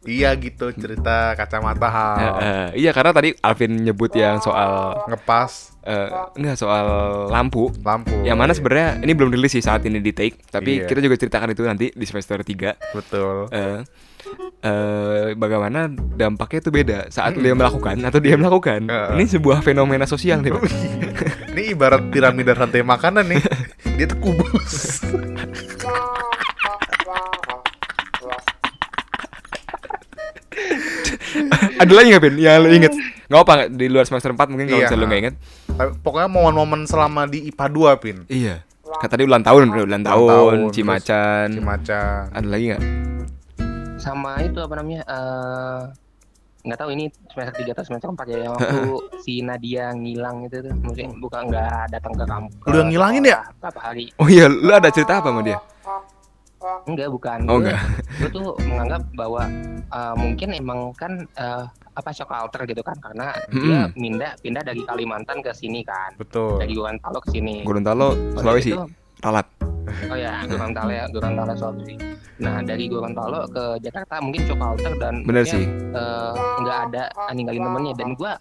Iya gitu cerita kacamata hal. Eh, eh, iya karena tadi Alvin nyebut yang soal Ngepas eh, enggak soal lampu. lampu. Yang mana Iya, sebenarnya ini belum rilis sih saat ini di take, tapi Iya. kita juga ceritakan itu nanti di semester 3 betul. eh eh, bagaimana dampaknya itu beda saat dia melakukan atau dia melakukan. Heeh. Ini sebuah fenomena sosial nih, Pak. Ini ibarat piramida rantai makanan nih. Dia tuh kubus. Ada lagi nggak, Ben? Yang lu inget? Nggak apa di luar semester 4 mungkin kalau Iya. misalnya lu nggak inget. Tapi Pokoknya momen-momen selama di IPA 2, Pin. Iya. Kata tadi ulang tahun, ulang tahun, tahun, Cimacan. Cimacan. Ada lagi nggak? sama itu apa namanya eh nggak tahu ini semester 3 atau semester 4 ya yang waktu si Nadia ngilang itu tuh mungkin bukan nggak datang ke kampus Lu yang ngilangin ya? berapa hari Oh iya, lu ada cerita apa sama dia? Enggak bukan Oh, Gua- enggak. gue tuh menganggap bahwa eh, mungkin emang kan eh, apa shock alter gitu kan karena dia Hmm. pindah pindah dari Kalimantan ke sini kan Betul. dari Gorontalo ke sini Gorontalo, Sulawesi, gitu, Ralat. Oh ya, Gorontalo ya, Gorontalo Sulawesi. Nah dari Gorontalo ke Jakarta mungkin shock alter dan Bener sih. eh, nggak ada ninggalin temennya dan gua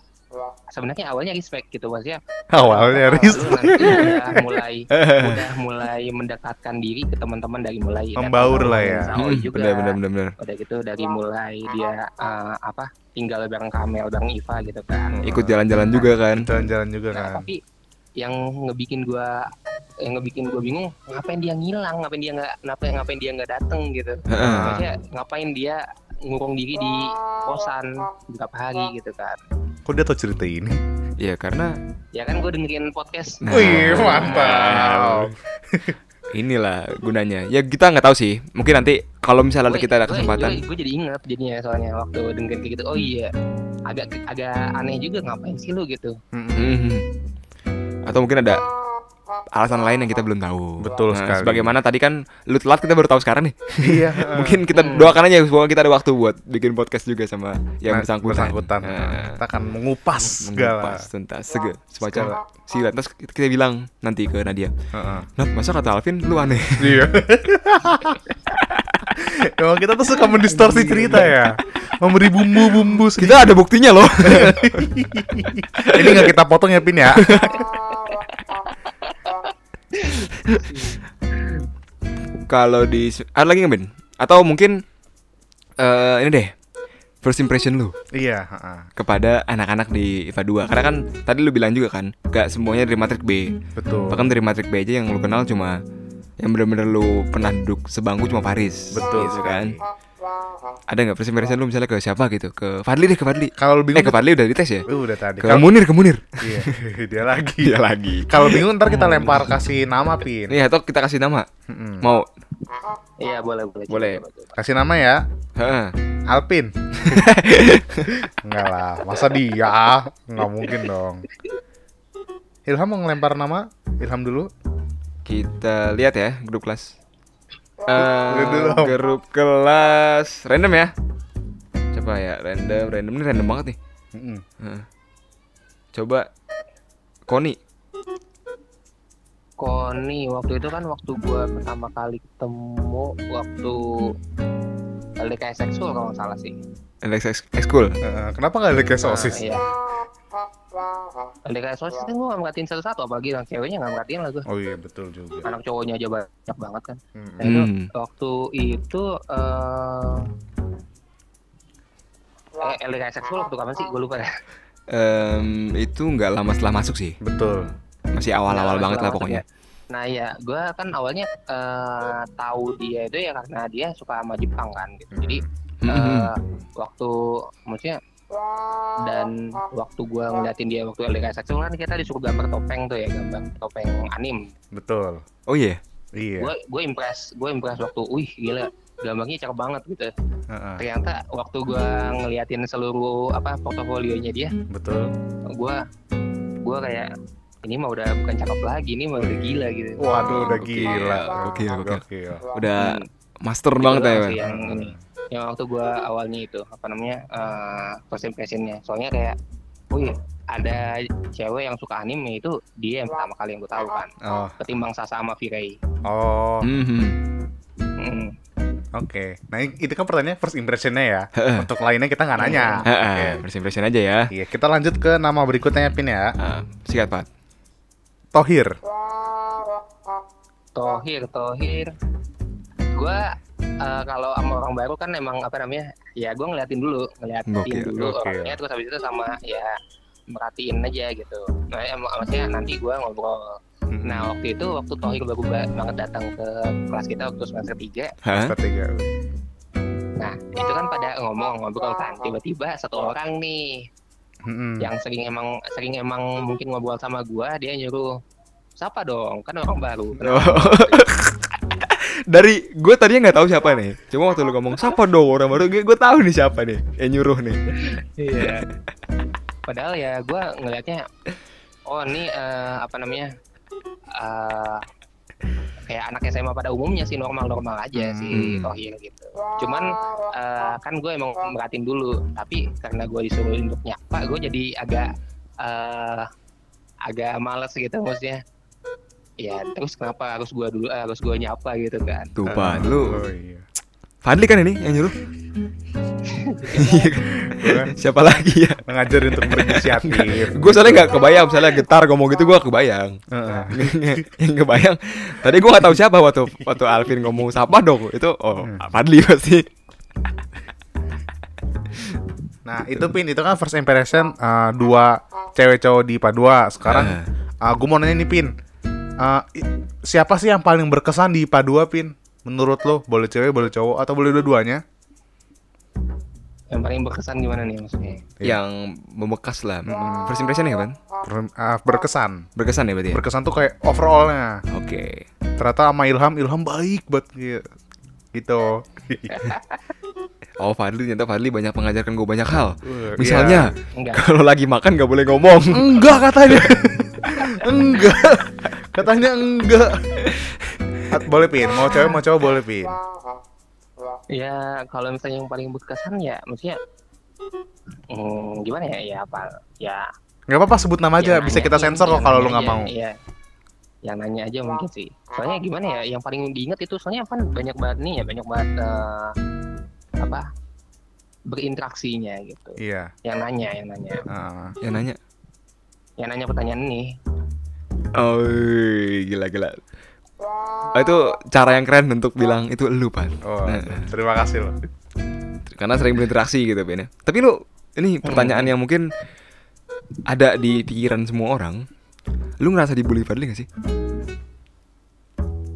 sebenarnya awalnya respect gitu maksudnya. Awalnya nanti udah mulai udah mulai mendekatkan diri ke teman-teman dari mulai Membaur lah ya. Saoi Hmm, juga. bener bener bener bener. udah gitu dari mulai dia eh, apa tinggal bareng Kamel bareng Iva gitu kan. Ikut jalan-jalan juga kan. Jalan-jalan juga Nah, kan. tapi yang ngebikin gua yang ngebikin gua bingung ngapain dia ngilang? Ngapain dia nggak ngapain ngapain dia nggak dateng gitu? Maksudnya ngapain dia ngurung diri di kosan berapa hari gitu kan Kok dia tau cerita ini? Iya karena ya kan gue dengerin podcast Nah. Wih, mantap. inilah gunanya. Ya kita nggak tahu sih. Mungkin nanti kalau misalnya kita ada kesempatan. gue jadi inget jadinya soalnya waktu dengerin kayak gitu oh iya agak agak aneh juga ngapain sih lu gitu Mm-mm. Mhm. Atau mungkin ada alasan lain yang kita belum tahu. Betul Nah, sekali. Sebagaimana tadi kan lu telat kita baru tahu sekarang nih. Iya. mungkin kita Hmm. doakan aja semoga kita ada waktu buat bikin podcast juga sama yang Nah, bersangkutan. bersangkutan. Nah, Kita akan mengupas segala. mengupas tuntas sege semacam silat terus kita bilang nanti ke Nadia Heeh. nah masa kata Alvin lu aneh Iya. Emang kita tuh suka mendistorsi cerita ya Memberi bumbu-bumbu sedikit kita ada buktinya loh Ini nggak kita potong ya Pin ya kalau di ada lagi nggak Ben atau mungkin eh ini deh first impression lu? Iya heeh. kepada anak-anak di IPA 2 karena kan tadi lu bilang juga kan gak semuanya dari matrik B. Betul. Bahkan dari matrik B aja yang lu kenal cuma yang bener-bener lu pernah duduk sebangku cuma Paris. Betul gitu kan ada nggak first impression lu misalnya ke siapa gitu? Ke Fadli deh ke Fadli. Kalau lu eh bingung ke Fadli udah dites ya? Uh, udah tadi. Ke Kalau- Munir ke Munir. Iya Dia lagi. Iya lagi. Kalau bingung ntar kita lempar kasih nama Pin. Nih atau kita kasih nama. Mau? Iya boleh boleh. Boleh. Kasih nama ya. Heeh. Alpin. Enggak lah Masa dia? Nggak mungkin dong. Ilham mau ngelempar nama? Ilham dulu. Kita lihat ya grup kelas. Eh, Om. grup kelas random ya. Coba ya random, random ini random banget nih. Heeh. Coba Koni. Koni waktu itu kan waktu gua pertama kali ketemu waktu LDKS seksual kalau nggak salah sih. LX School. Eh, Kenapa nggak ada kayak sosis? Nah, iya. LDKS sosis kan gua nggak merhatiin satu-satu apalagi yang ceweknya nggak merhatiin lah gua. Oh iya betul juga Anak cowoknya aja banyak banget kan. Nah, itu Hmm. waktu itu eh eh, LDKS seksual waktu kapan sih? Gue lupa ya. Em, itu nggak lama setelah masuk sih. Betul Masih awal-awal Nah, banget lah pokoknya. ya. Nah ya, gue kan awalnya eh, tahu dia itu ya karena dia suka sama Jepang kan. Gitu. Jadi Eh, waktu maksudnya dan waktu gue ngeliatin dia waktu LDKS seksual kan kita disuruh gambar topeng tuh ya gambar topeng anim. Betul Oh iya. Iya Gue gue impress, gue impress waktu, wih gila gambarnya cakep banget gitu. Heeh, Ternyata waktu gue ngeliatin seluruh apa portofolionya dia, Betul gue gue kayak ini mah udah bukan cakep lagi, ini mah udah gila gitu. Waduh udah gila gokil, gokil. Gokil. Udah Hmm. master banget ya. yang. Yang waktu gua awalnya itu apa namanya eh first impressionnya. Soalnya kayak, wih ada cewek yang suka anime itu dia yang pertama kali yang gue tahu kan. Oh Ketimbang Sasa sama Virei. Oh Mhm. Hmm. Oke. Nah, i- itu kan pertanyaan first impressionnya ya. Untuk lainnya kita nggak nanya. Heeh, Oke. first impression aja ya. Iya, kita lanjut ke nama berikutnya Pin ya. Ah, sikat Pat. Tohir. Tohir, Tohir. Gue kalau sama orang baru kan emang apa namanya? Ya gue ngeliatin dulu, ngeliatin Gokil, dulu gokil. orangnya terus habis itu sama ya merhatiin aja gitu. Nah, em- maksudnya nanti gue ngobrol. Mm-mm. Nah waktu itu waktu Tohir baru ba- banget datang ke kelas kita waktu semester 3 Hah? Ketiga. Nah itu kan pada ngomong ngobrol kan tiba-tiba satu orang nih Mm-mm. yang sering emang sering emang mungkin ngobrol sama gua dia nyuruh siapa dong kan orang baru Oh. Dari gue tadinya nggak tahu siapa nih. Cuma waktu lu ngomong siapa dong orang baru, gue tahu nih siapa nih yang nyuruh nih. Iya. Padahal ya gue ngelihatnya, oh ini eh, apa namanya, eh, kayak anak SMA pada umumnya sih normal-normal aja si Hmm. Tohir gitu. Cuman eh, kan gue emang merhatiin dulu, tapi karena gue disuruh untuk nyapa, gue jadi agak eh, agak males gitu maksudnya. Ya terus kenapa harus gue dulu harus gue nyapa gitu kan? Tuh Pat, Oh, lu iya. Fadli kan ini yang nyuruh? Iya kan? Siapa lagi ya? Ngajarin untuk berinisiatif. Gue soalnya nggak kebayang, misalnya getar ngomong gitu gue kebayang. Heeh. yang kebayang. Tadi gue nggak tahu siapa waktu waktu Alvin ngomong siapa dong. Itu oh Hmm. Fadli pasti. Nah, itu Pin, itu kan first impression uh, dua cewek cowok di 2. Sekarang Ah. uh, gue mau nanya nih Pin. Uh, i- siapa sih yang paling berkesan di IPA 2, Pin? Menurut lo, boleh cewek, boleh cowok atau boleh dua-duanya? Yang paling berkesan gimana nih maksudnya? yang membekas lah. First impression ya kan? Uh, berkesan. Berkesan ya berarti ya? Berkesan tuh kayak overallnya. Oke. Ternyata sama Ilham, Ilham baik banget gitu. gitu. Oh Fadli, ternyata Fadli banyak mengajarkan gue banyak hal. Uh, Misalnya, Enggak. kalau lagi makan gak boleh ngomong. Enggak katanya. enggak. Katanya enggak. At- Boleh Pin, mau cewek mau cowok boleh Pin. Ya kalau misalnya yang paling berkesan ya maksudnya hmm, gimana ya ya apa ya Gak apa-apa sebut nama aja, yang bisa nanya- kita sensor kok kalau lu nggak mau. Iya. Yang nanya aja mungkin sih. Soalnya gimana ya yang paling diingat itu soalnya kan banyak banget nih ya banyak banget eh, apa berinteraksinya gitu. Iya. Yang nanya yang nanya ah. Yang nanya. yang nanya pertanyaan nih. Oh gila gila. Oh, itu cara yang keren untuk bilang itu lu pan. Oh, Nah, terima kasih loh. karena sering berinteraksi gitu Ben ya. Tapi lu ini pertanyaan yang mungkin ada di pikiran semua orang. Lu ngerasa dibully Fadli gak sih?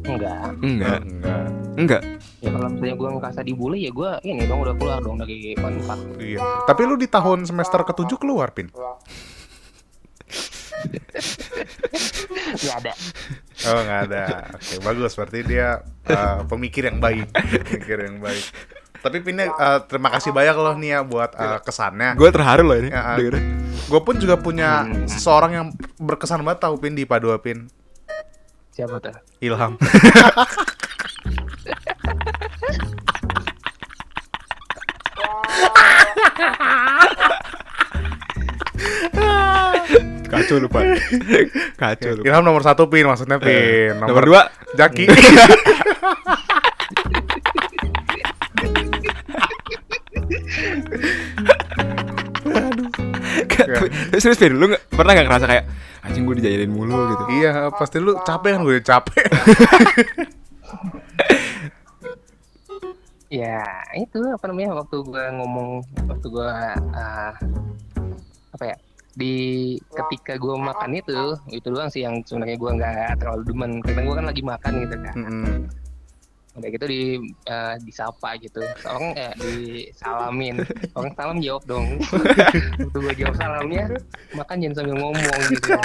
Enggak. Enggak. Enggak. Enggak. Ya kalau misalnya gue ngerasa dibully ya gue ini dong udah keluar dong dari Unpad. Iya. Tapi lu di tahun semester ketujuh keluar Pin. Nggak ada. Oh nggak ada. Oke bagus. Berarti dia uh, pemikir yang baik. Pemikir yang baik. Tapi Pin uh, terima kasih banyak loh nih ya buat uh, kesannya. Gue terharu loh ini. Ya, dengernya. Gue pun juga punya Hmm. seseorang yang berkesan banget tahu Pin di 2 Pin. Siapa tuh? Ilham. Kacau lu Pan. Kacau lu. Ilham nomor satu Pin maksudnya Pin. Eh, Nomor dua. Jaki. Tapi tapi serius Pin, lu gak, pernah gak ngerasa kayak anjing gue dijailin mulu gitu. iya pasti lu capek kan gue capek. Ya itu apa namanya waktu gua ngomong waktu gua ah, apa ya di ketika gua makan itu itu doang sih yang sebenarnya gua nggak terlalu demen karena gua kan lagi makan gitu kan Mm-mm. udah gitu di ah, disapa gitu orang eh disalamin orang salam jawab dong waktu gua jawab salamnya makan jangan sambil ngomong gitu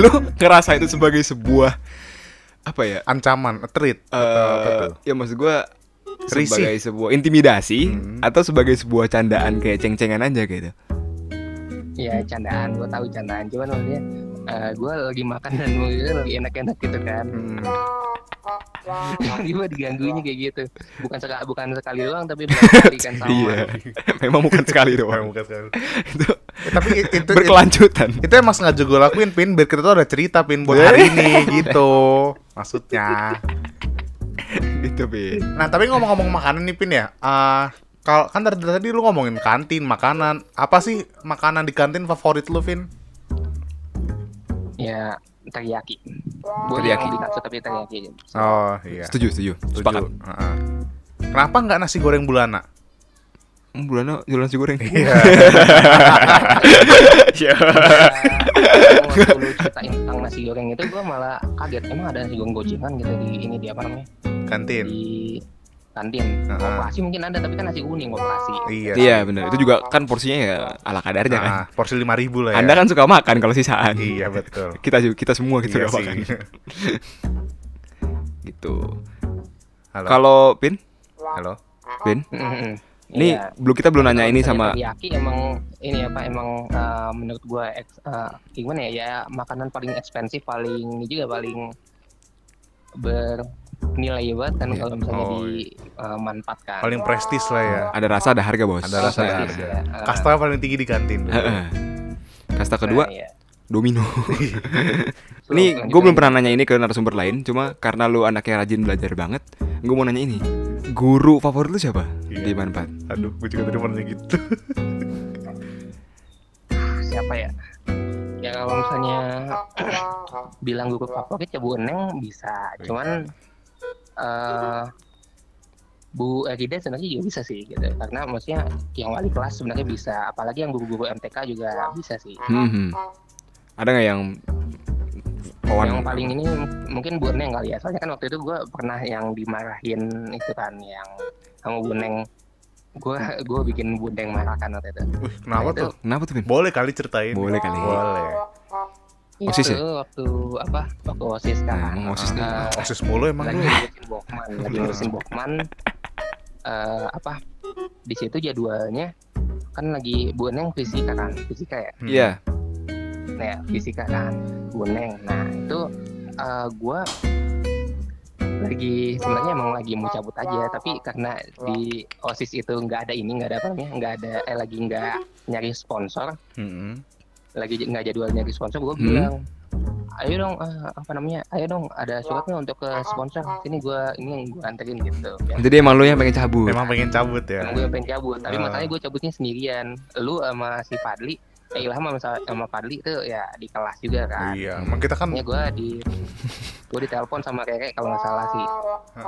lu ngerasa itu sebagai sebuah apa ya? Ancaman, treat. eh atau apa tuh? ya maksud Risih. sebagai sebuah intimidasi Hmm. atau sebagai sebuah candaan kayak ceng-cengan aja gitu. ya candaan gua tahu candaan cuman maksudnya eh, gua lagi makan dan maksudnya lagi enak-enak gitu kan Mm. tiba digangguinnya kayak gitu bukan sekali bukan sekali doang tapi berkali kan sama Iya. Memang bukan sekali doang. bukan sekali. Itu Eh, tapi itu, itu berkelanjutan. itu emang sengaja gue lakuin pin biar kita tuh ada cerita pin buat hari ini gitu maksudnya Itu, Bin. nah tapi ngomong-ngomong makanan nih pin ya ah kalau kan dari tadi lu ngomongin kantin makanan apa sih makanan di kantin favorit lu Vin ya teriyaki Teriyaki. tapi teriyaki aja oh iya Setuju, setuju. Setuju. Sepakat. Heeh. kenapa nggak nasi goreng bulana Hmm, Bulannya jualan nasi goreng. Iya. Iya. waktu lu ceritain tentang nasi goreng itu gue malah kaget emang ada nasi goreng gocengan gitu di ini di apa namanya kantin di kantin Heeh. operasi mungkin ada tapi kan nasi kuning operasi iya Iya, benar. Itu juga kan porsinya ya ala kadarnya kan. Nah, porsi lima ribu lah ya Anda kan suka makan kalau sisaan. iya betul Kita juga kita semua gitu Iya suka sih. makan. Gitu. halo Kalau Pin, halo Pin, Mm-mm. Ini Iya. belum kita belum nanya ini sama teriyaki emang ini apa emang eh, menurut gue eks- eh, gimana ya ya makanan paling ekspensif paling ini juga paling bernilai banget kan Iya. kalau misalnya Oh, dimanfaatkan paling prestis lah ya ada rasa ada harga, Bos. Ada rasa, ada harga. ya. Kasta paling tinggi di kantin Heeh. Kasta kedua, nah, iya. domino. So, Ini gue belum pernah nanya ini ke narasumber lain, cuma karena lu anaknya rajin belajar banget, gue mau nanya ini. Guru favorit lu siapa Iya. di Manfaat? aduh gue juga tadi mau nanya gitu. Siapa ya? Ya kalau misalnya bilang guru favorit ya Bu Eneng bisa. Cuman eh Bu Erida sebenarnya juga bisa sih gitu. Karena maksudnya yang wali kelas sebenarnya bisa. Apalagi yang guru-guru MTK juga bisa sih. Hmm, hmm. Ada nggak yang yang paling ini mungkin Bu Eneng kali ya. Soalnya kan waktu itu gue pernah yang dimarahin itu kan yang sama Bu Eneng gue gue bikin Bu Eneng marah kan waktu itu. Wih, kenapa Nah, itu. Tuh Kenapa tuh, Pin? boleh kali ceritain? Boleh kali. boleh. OSIS ya? waktu apa? Waktu osis Nah, kan. Emang OSIS nih. Eh, osis mulu emang lagi ngurusin Bokman lagi ngurusin Bokman. Eh apa? Di situ jadwalnya kan lagi Bu Neng fisika kan fisika ya? Hmm. Iya. nah ya, fisika kan Bu Neng nah itu eh gua lagi sebenarnya emang lagi mau cabut aja tapi karena di osis itu nggak ada ini nggak ada apa namanya nggak ada eh lagi nggak nyari sponsor Mm-mm. lagi nggak jadwal nyari sponsor gue Hmm. bilang ayo dong eh, apa namanya ayo dong ada suratnya untuk ke sponsor sini gue ini yang gue anterin gitu ya. Jadi emang lu yang pengen cabut. emang pengen cabut ya Emang gue pengen cabut tapi Ah. masalahnya gue cabutnya sendirian lu sama si Fadli Ilham sama, sama Fadli itu ya di kelas juga kan. Iya emang kita kan Makanya gue di gue ditelepon sama Rere kalau nggak salah sih.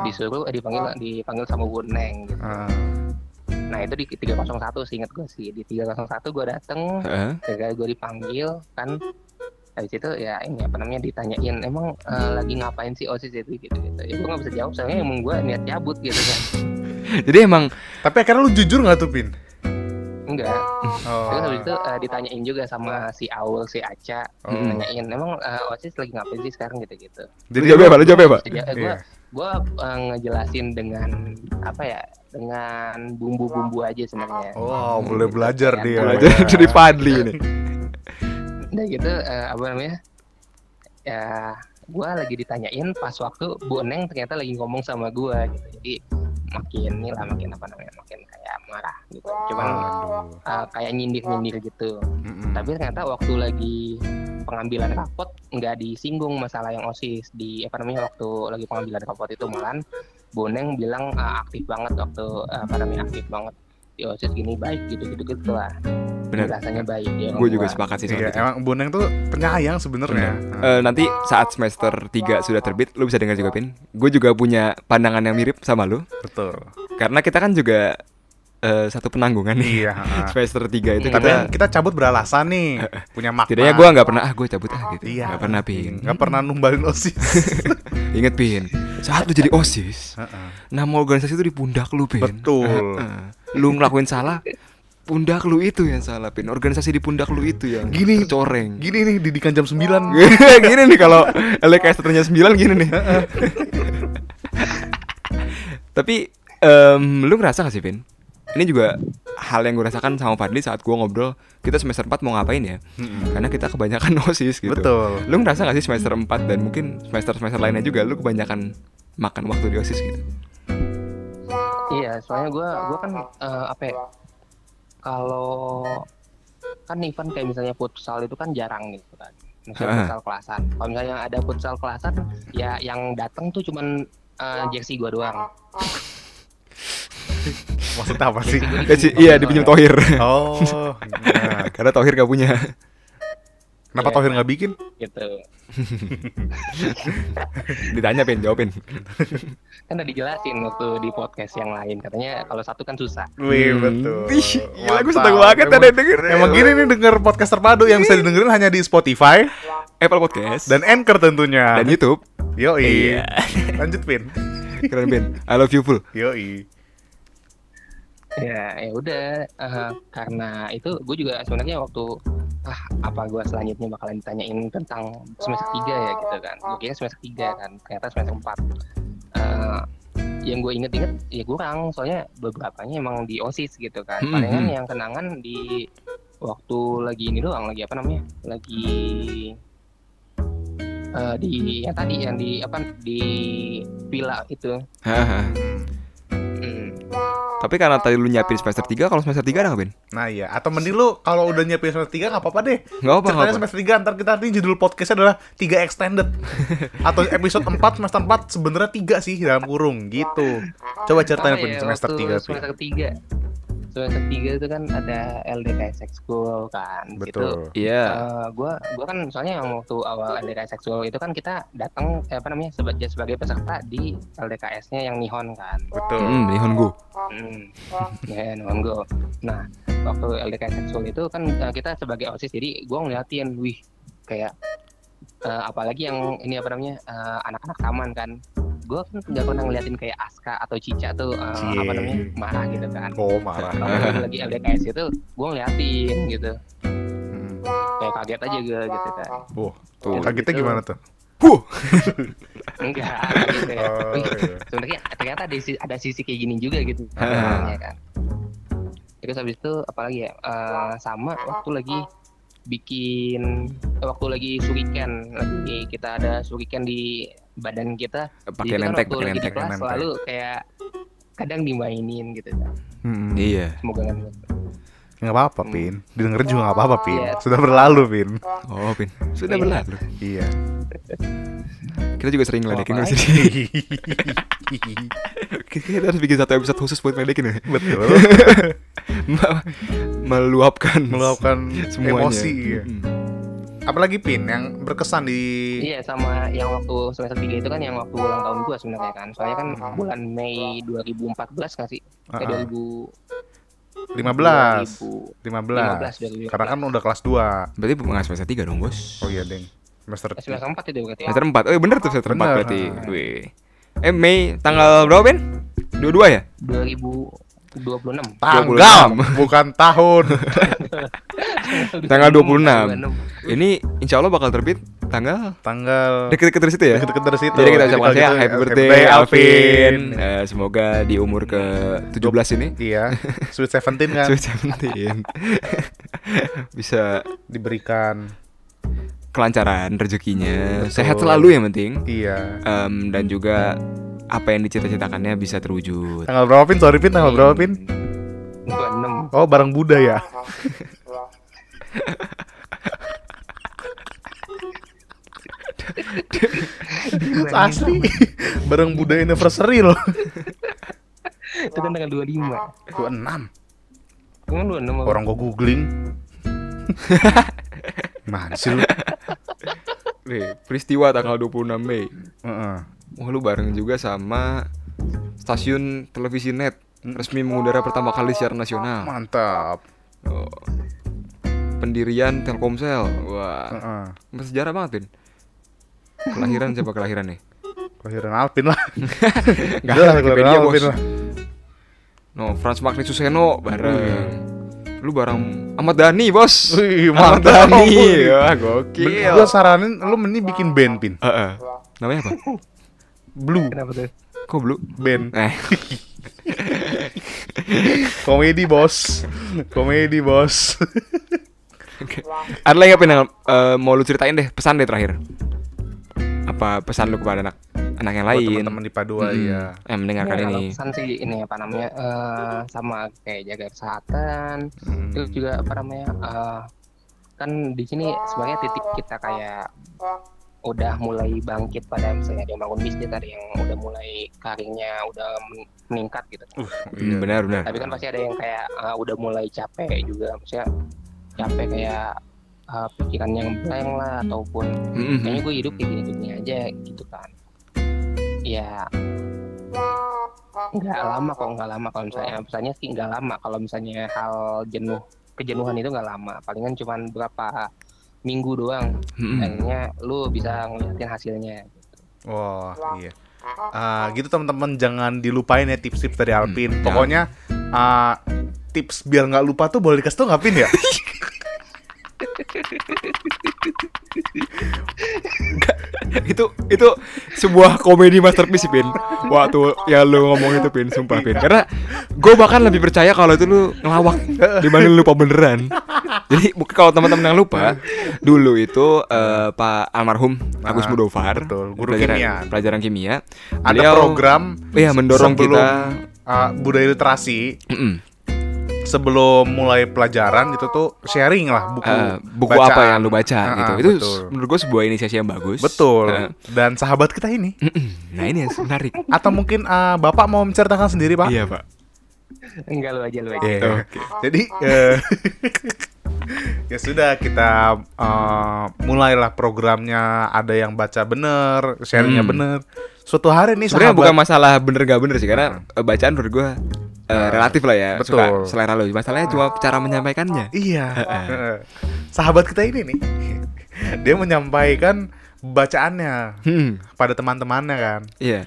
Disuruh eh, dipanggil dipanggil sama Bu Neng gitu. Ah, Nah itu di 301 sih inget gue sih. Di 301 gue dateng Heeh. ketika gue dipanggil kan. Habis itu ya ini apa namanya ditanyain emang eh, lagi ngapain sih osis itu? Gitu gitu. Ya gue nggak bisa jawab soalnya emang gue niat cabut gitu kan. Jadi emang tapi akhirnya lu jujur nggak tuh pin enggak oh. terus habis itu eh, ditanyain juga sama si Aul si Aca Oh. nanyain emang eh, osis lagi ngapain sih sekarang gitu gitu Jadi jawab apa? Lu jawab apa? jadi eh, gue Iya. gue eh, ngejelasin dengan apa ya dengan bumbu-bumbu aja sebenarnya oh boleh belajar Iya, dia Belajar dari Fadli ini. udah gitu eh, apa namanya ya gue lagi ditanyain pas waktu Bu Neng ternyata lagi ngomong sama gue gitu jadi makin nih lah makin apa namanya makin kayak marah gitu. Cuman eh, kayak nyindir nyindir gitu. Mm-mm. tapi ternyata waktu lagi pengambilan rapot nggak disinggung masalah yang osis. Di apa namanya waktu lagi pengambilan rapot itu malahan Bu Neng bilang ah, aktif banget waktu eh, apa namanya aktif banget di osis gini baik gitu gitu gitu lah Bener. rasanya baik dia Gue juga sepakat sih sama Iya, itu. emang Boneng tuh penyayang sebenarnya. Eh, nanti saat semester 3 sudah terbit, lu bisa dengar juga Pin. Gue juga punya pandangan yang mirip sama lu. Betul. Karena kita kan juga eh, satu penanggungan nih. Iya. Semester 3 itu Tapi kita kita cabut beralasan nih, punya makna. Tidaknya gue nggak pernah ah gue cabut ah gitu. Iya. Nggak pernah Pin. Nggak pernah numbalin osis. Ingat Pin. Saat lu jadi osis, Heeh. nama organisasi itu di pundak lu Pin. Betul. Lu ngelakuin salah, pundak lu itu yang salah Pin. Organisasi di pundak lu itu yang Gini. coreng. Gini nih didikan jam 9 gini nih kalau LKS-nya 9 gini nih. Tapi em, lu ngerasa gak sih, Vin? Ini juga hal yang gue rasakan sama Fadli saat gue ngobrol Kita semester 4 mau ngapain ya Karena kita kebanyakan OSIS gitu Betul. Lu ngerasa gak sih semester 4 dan mungkin semester-semester lainnya juga Lu kebanyakan makan waktu di osis gitu Iya, soalnya gue gua kan eh, apa ya? Kalau kan event kayak misalnya futsal itu kan jarang gitu kan. Misalnya Ah. futsal kelasan. Kalau misalnya ada futsal kelasan, ya yang datang tuh cuman eh, jersey gue doang. Maksudnya apa sih? Eh, iya dipinjam Tohir Oh, nah. karena Tohir gak punya kenapa Iya. Tohir nggak bikin? Gitu. ditanya pin jawabin Kan udah dijelasin waktu di podcast yang lain. Katanya kalau satu kan susah. Wih, Hmm. betul. Ih, gila, gue seneng banget Emang- ada yang denger. Emang gini nih denger podcast terpadu yang bisa didengerin hanya di Spotify Apple Podcast dan Anchor tentunya. dan YouTube Yoi. Iya. Lanjut, Pin. keren pin I love you full Yoi. Ya, ya udah. eh, karena itu gue juga sebenarnya waktu ah apa gue selanjutnya bakalan ditanyain tentang semester 3 ya gitu kan. Gue kira semester 3 kan, ternyata semester 4. Eh, yang gue inget-inget ya kurang, soalnya beberapanya emang di OSIS gitu kan. Hmm, Palingan hmm. yang kenangan di waktu lagi ini doang, lagi apa namanya? Lagi eh, di yang tadi yang di apa di villa itu. Hmm. Tapi karena tadi lu nyiapin semester 3 Kalau semester 3 ada nggak Bin? Nah iya, atau mending lu kalau udah nyiapin semester 3 nggak apa-apa deh. Nggak apa nggak Ceritanya apa. semester 3 ntar kita nanti judul podcastnya adalah 3 extended. Atau episode 4 semester 4 sebenarnya 3 sih dalam kurung gitu. Coba ceritain Apa ya, semester waktu 3 Pin semester tiga semester tiga itu kan ada LDK seksual kan itu Betul. Iya. Eh, gua gua kan misalnya yang waktu awal LDK seksual itu kan kita datang eh, apa namanya sebagai sebagai peserta di LDKS-nya yang Nihon kan. Betul. Hmm, Nihongo hmm. ya Nihon Go. Nah waktu LDK seksual itu kan eh, kita sebagai osis jadi gua ngeliatin wih kayak eh, apalagi yang ini apa namanya eh, anak-anak taman kan gue kan nggak pernah ngeliatin kayak Aska atau Cica tuh Cie. apa namanya marah gitu kan Oh marah lagi LDKS itu gue ngeliatin gitu Hmm. kayak kaget aja gue gitu kan Wah, Tuh. kagetnya Gitu. gimana tuh? Huh enggak gitu ya Oh, iya. sebenarnya ternyata ada sisi, ada sisi kayak gini juga gitu Ah. sebenarnya kan terus habis itu apalagi ya Eh, sama waktu lagi bikin waktu lagi suriken lagi kita ada suriken di badan kita Pakai Jadi lentek pakai lentek kelas selalu kayak kadang dimainin gitu kan Hmm. Iya. Semoga kan Nggak apa-apa Pin. Didengerin juga nggak apa-apa Pin. Iya. Sudah berlalu Pin. Oh Pin. Sudah Iya. berlalu. Iya. Kita juga sering ngeledekin Apa di sini Kita harus bikin satu episode khusus buat ngeledekin ya? Betul. Me- Meluapkan Meluapkan semuanya emosi. iya. Mm. Apalagi Pin yang berkesan di Iya sama yang waktu semester 3 itu kan yang waktu ulang tahun gua sebenarnya kan. Soalnya kan bulan Mei 2014 nggak sih? Ah, ah. 2000 15 15 2015 Karena kan udah kelas 2 Berarti nggak semester 3 dong bos Oh iya Deng Semester Eh, semester 4 itu berarti. ya? Semester 4 Oh iya bener tuh semester 4 Bener. berarti Wih. Eh Mei tanggal berapa Ben? 22 ya? 2026. Tanggal. Bukan tahun. Tanggal 26 Ini insya Allah bakal terbit tanggal Tanggal deket-deket dari situ ya? Deket-deket dari situ. Jadi kita ucapkan saya gitu, happy birthday Alvin. Eh, Semoga di umur ke 17 ini. Iya Sweet Seventeen kan? Sweet 17 Bisa Diberikan kelancaran rezekinya. Betul. Sehat selalu yang penting. Iya. Em, Dan juga apa yang dicita-citakannya bisa terwujud Tanggal berapa Pin? Sorry Pin Tanggal berapa Pin? 26. Oh barang Buddha ya Asli Barang Buddha anniversary loh Itu kan tanggal 25. 26 Emang 26 apa? Orang gua googling lu? Nih, peristiwa tanggal 26 Mei Heeh. Wah lu bareng juga sama stasiun televisi net resmi mengudara pertama kali secara nasional. Mantap Oh. Pendirian Telkomsel. Wah, Heeh. bersejarah banget, Bin. Kelahiran siapa kelahiran nih? Kelahiran Alvin lah Gak Jelas ada kelahiran Alvin bos. lah No, Franz Magni Suseno bareng. Lu bareng Ahmad Dhani, bos. Wih, Ahmad. Dhani. Wah, gokil. Gua saranin lu mending bikin band Pin Heeh. Namanya apa? Blue Kenapa tuh? Kok belum? Band Eh, Komedi bos Komedi bos oke. Ada lagi apa yang eh, mau lu ceritain deh? Pesan deh terakhir. apa pesan lu kepada anak anak yang Buat lain teman-teman di Padua Mm-mm. ya. yang mendengarkan Ya, kalau ini pesan sih ini apa namanya eh, sama kayak jaga kesehatan Hmm. terus juga apa namanya eh, kan di sini sebenarnya titik kita kayak udah mulai bangkit pada misalnya ada yang bangun bisnis ada yang udah mulai karirnya udah men- meningkat gitu. Uh, Hmm, iya. benar benar. Tapi kan pasti ada yang kayak eh, udah mulai capek juga maksudnya capek kayak eh, pikiran yang blank lah ataupun Mm-mm. kayaknya gue hidup kayak gini-gini aja gitu kan. Ya nggak lama kok nggak lama kalau misalnya misalnya sih nggak lama. Kalau misalnya hal jenuh kejenuhan itu nggak lama. Palingan cuman berapa minggu doang akhirnya lu bisa ngeliatin hasilnya Wah, iya. Ah, gitu teman-teman jangan dilupain ya tips-tips dari Alpin. Hmm, Pokoknya ah, tips biar nggak lupa tuh boleh dikasih tau nggak Pin ya? itu itu sebuah komedi masterpiece Pin. Waktu ya lu ngomong itu Pin sumpah Pin. Karena gue bahkan lebih percaya kalau itu lu ngelawak dibanding lu lupa beneran. Jadi mungkin kalau teman-teman yang lupa dulu itu eh, Pak almarhum Agus Ah, Mudovar betul, guru pelajaran, kimia. pelajaran kimia Ada Beliau- program iya mendorong sebelum kita ah, budaya literasi. Mm-mm. Sebelum mulai pelajaran itu tuh sharing lah buku Eh, buku bacaan. apa yang lu baca Ah, gitu ah, itu betul. menurut gue sebuah inisiasi yang bagus Betul. Eh, Dan sahabat kita ini nah ini yang menarik atau mungkin ah, Bapak mau menceritakan sendiri, Pak? iya pak enggak lu aja lu aja Iya. Oke. Jadi eh, ya sudah kita eh, mulailah programnya ada yang baca bener, sharingnya Hmm. bener. Suatu hari nih sebenarnya sahabat bukan masalah bener gak bener sih karena bacaan menurut gue eh, relatif lah ya Betul. suka selera lo masalahnya cuma cara menyampaikannya Iya. Sahabat kita ini nih, dia menyampaikan bacaannya hmm, pada teman-temannya kan. iya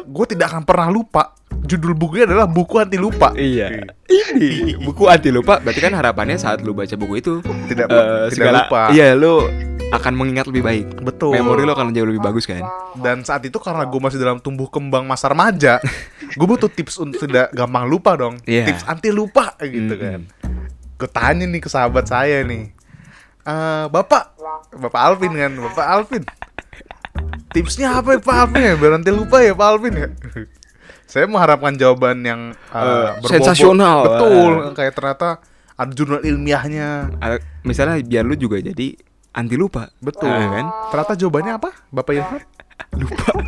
gue tidak akan pernah lupa. Judul bukunya adalah buku anti lupa. iya ini buku anti lupa berarti kan harapannya saat lu baca buku itu Tidak, eh, tidak segala lupa. iya lu akan mengingat lebih baik Betul. memori lo akan jauh lebih bagus kan Dan saat itu karena gue masih dalam tumbuh kembang masa remaja, gue butuh tips untuk tidak gampang lupa dong. Iya. Tips anti lupa gitu Mm-mm. kan. Gue tanya nih ke sahabat saya nih, "Eh, bapak, bapak Alvin kan, bapak Alvin. Tipsnya apa ya Pak Alvin ya biar nanti lupa ya Pak Alvin ya. saya mengharapkan jawaban yang Eh, berbobot. sensasional. Betul, kayak ternyata ada jurnal ilmiahnya. Ah, misalnya biar lu juga jadi anti lupa Betul. Ah, kan Ternyata jawabannya apa? Bapak Ilham? lupa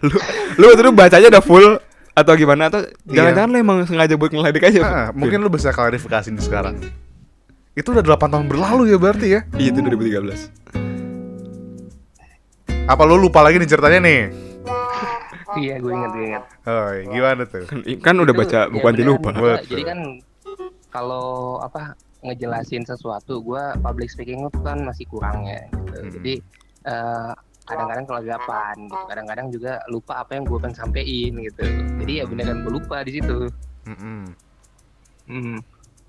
lu lu itu bacanya udah full atau gimana atau Iya. jangan-jangan lu emang sengaja buat ngeledek aja Ah, mungkin lu bisa klarifikasi nih sekarang. Itu udah 8 tahun berlalu ya berarti ya? iya itu 2013 Apa lu lupa lagi nih ceritanya nih? iya gue inget gue inget Oh, gimana tuh? kan, kan udah baca ya buku anti beneran, lupa jadi kan kalau apa ngejelasin sesuatu gue public speaking itu kan masih kurang ya gitu. Hmm. jadi eh, kadang-kadang kelagapan gitu kadang-kadang juga lupa apa yang gue pengen sampein gitu jadi ya beneran gue lupa di situ Mm-mm. Hmm.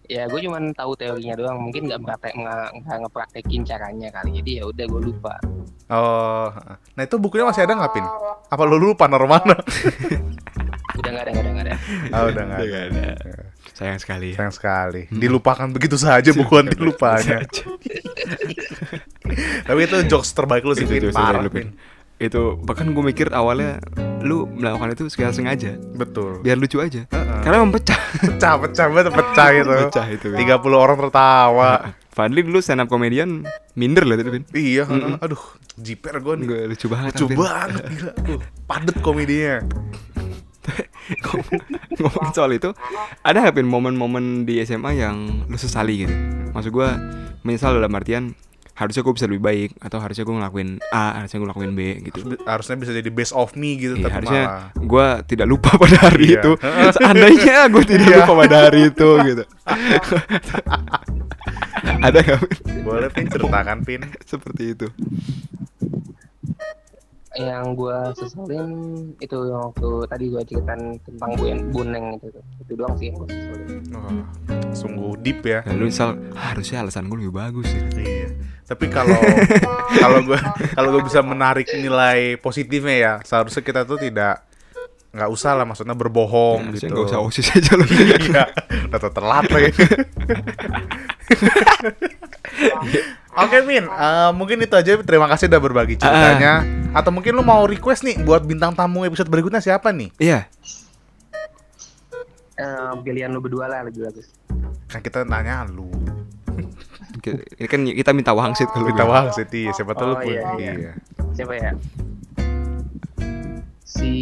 ya gue cuman tahu teorinya doang mungkin nggak praktek nggak nggak ngepraktekin caranya kali jadi ya udah gue lupa Oh, nah itu bukunya masih ada nggak pin? Apa lu lupa naruh mana? udah nggak ada nggak ada nggak ada Oh, udah nggak ada. nggak ada. Sayang sekali ya Sayang sekali. Dilupakan begitu saja buku anti lupanya. Tapi itu jokes terbaik lu sih, itu, Pin. itu, Parah, Pin. Itu bahkan gue mikir awalnya lu melakukan itu segala sengaja Betul. biar lucu aja Heeh. karena memang pecah Pecah, pecah banget, pecah gitu. pecah itu Pin. 30 orang tertawa. Fadli dulu stand up comedian minder loh itu Pin Iya, Mm-mm. aduh, jiper gue nih. Nggak, lucu banget Lucu Pin. banget, gila. Padet komedinya. Ngomongin soal itu ada nggak pin momen-momen di SMA yang lu sesali gitu maksud gue menyesal dalam artian harusnya gue bisa lebih baik atau harusnya gue ngelakuin A harusnya gue ngelakuin B gitu Harusnya bisa jadi best of me gitu, Iya, tapi harusnya gue tidak lupa pada hari Iya. itu seandainya gue tidak Iya. lupa pada hari itu gitu ada nggak? Boleh Pin ceritakan Pin. seperti itu yang gue seselin itu yang waktu tadi gue ceritain tentang buen buneng itu tuh. itu doang sih yang gue seselin Wah, sungguh deep ya. Dan lu misal "Ah, harusnya alasan gue lebih bagus ya. Iya. Tapi kalau kalau gue kalau gue bisa menarik nilai positifnya ya, seharusnya kita tuh tidak nggak usah lah maksudnya berbohong harusnya gitu. nggak usah osis aja lu Iya, udah telat lagi. Oke, Min. Eh, mungkin itu aja. Terima kasih udah berbagi Ah. ceritanya. Atau mungkin lu mau request nih buat bintang tamu episode berikutnya siapa nih? Iya. Eh, pilihan lu berdua lah lebih bagus. Kan kita nanya lu. Kan kita minta wangsit kalau Kita gitu. wang sih, siapa tahu lu Oh, pun. iya, iya. Iya. Siapa ya? Si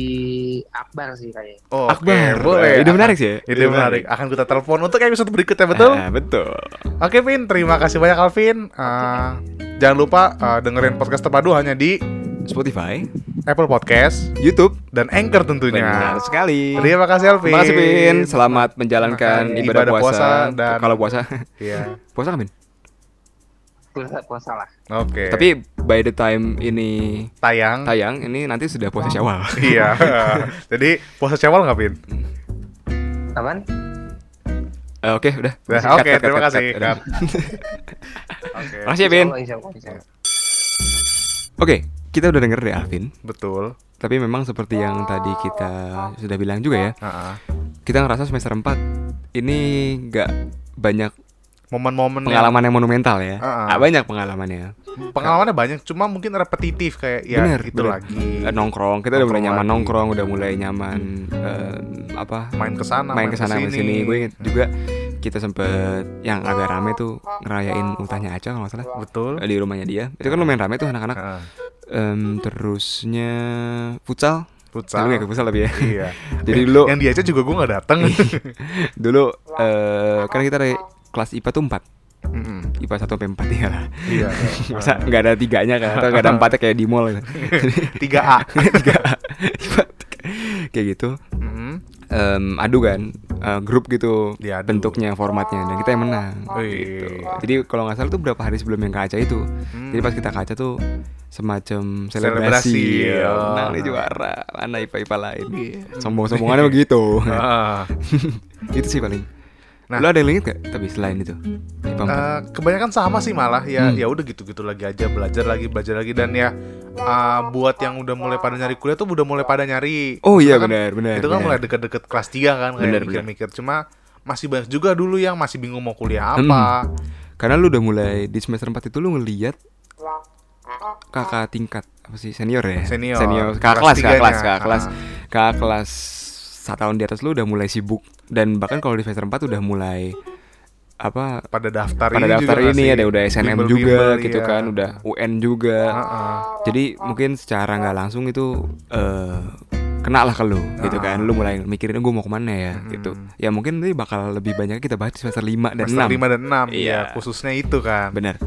Akbar sih kayaknya. Oh, Akbar. boleh. Ide menarik sih ya? Ide menarik. Akan kita telepon untuk episode berikutnya, betul? Ah, betul. Oke, Vin. Terima kasih banyak, Alvin. Eh, jangan lupa eh, dengerin podcast terpadu hanya di Spotify, Apple Podcast YouTube, dan Anchor tentunya. benar sekali. Terima kasih, Alvin. Terima kasih Pin. Selamat menjalankan Makan ibadah, ibadah puasa. puasa dan- kalau puasa, Iya. puasa kan Pin? Puasa, puasa lah. Oke. Tapi by the time ini tayang. tayang, ini nanti sudah puasa Syawal. iya. Jadi puasa Syawal nggak, Vin? Apaan? Eh, Oke, udah. Udah, Cut, Oke, cut, terima cut, kasih. udah. Oke. Makasih ya, Pin. Oke, kita udah denger deh Alvin. Betul. Tapi memang seperti yang tadi kita sudah bilang juga ya, Heeh. kita ngerasa semester 4 ini nggak banyak Momen-momen yang- pengalaman yang monumental ya. Ah, banyak pengalamannya. pengalamannya banyak, cuma mungkin repetitif kayak ya Bener, gitu bener. lagi. Eh, nongkrong, kita udah mulai nyaman lagi. nongkrong, udah mulai nyaman eh, apa? Main ke sana, main main ke sana ke sini. ke sini. Gue inget juga kita sempet yang agak rame tuh ngerayain ultahnya Aca kalau salah Betul. eh, di rumahnya dia. Itu kan lumayan rame tuh anak-anak. Heeh. Em, terusnya futsal. Futsal. Tapi ke futsal tapi ya. Iya. Jadi dulu yang diajak juga gue nggak datang. dulu eh kan kita kelas IPA tuh 4 Mm-mm. IPA 1 sampai 4 ya lah. Iya. Masa nggak ada tiganya kan atau nggak ada empatnya kayak di mall gitu. Tiga A. Tiga IPA tiga. kayak gitu. Mm-mm. Em, adu kan eh, grup gitu Diadu. bentuknya formatnya dan kita yang menang Wih. gitu. Jadi kalau nggak salah tuh berapa hari sebelum yang kaca itu. Hmm. Jadi pas kita kaca tuh semacam Selebrasi, selebrasi, ya. menang nih juara mana IPA IPA lain. Sombong-sombongannya begitu. Ah. itu sih paling. Nah. Lo ada yang inget gak? Tapi selain itu? Eh, kebanyakan sama sih malah ya Hmm. ya udah gitu-gitu lagi aja belajar lagi belajar lagi dan ya eh, buat yang udah mulai pada nyari kuliah tuh udah mulai pada nyari Oh iya kan- benar benar. itu kan benar. mulai deket-deket kelas 3 kan kayak Bener, mikir-mikir cuma masih banyak juga dulu yang masih bingung mau kuliah Hmm. apa Karena lu udah mulai di semester 4 itu lu ngeliat kakak tingkat apa sih senior ya? Senior. Senior Kelas kakak kelas, kakak kelas, kakak kelas, Ah. kakak kelas tahun di atas lu udah mulai sibuk dan bahkan kalau di semester 4 udah mulai apa pada daftar pada ini daftar juga ini ada udah SNM Bimbel-bimbel, juga gitu iya. kan, udah UN juga. Heeh. Jadi mungkin secara nggak langsung itu eh kena lah ke lu gitu Ah. kan lu mulai mikirin gue mau ke mana ya Mm-mm. gitu ya mungkin nanti bakal lebih banyak kita bahas di semester 5 dan semester 6 5 dan 6 Iya. ya khususnya itu kan benar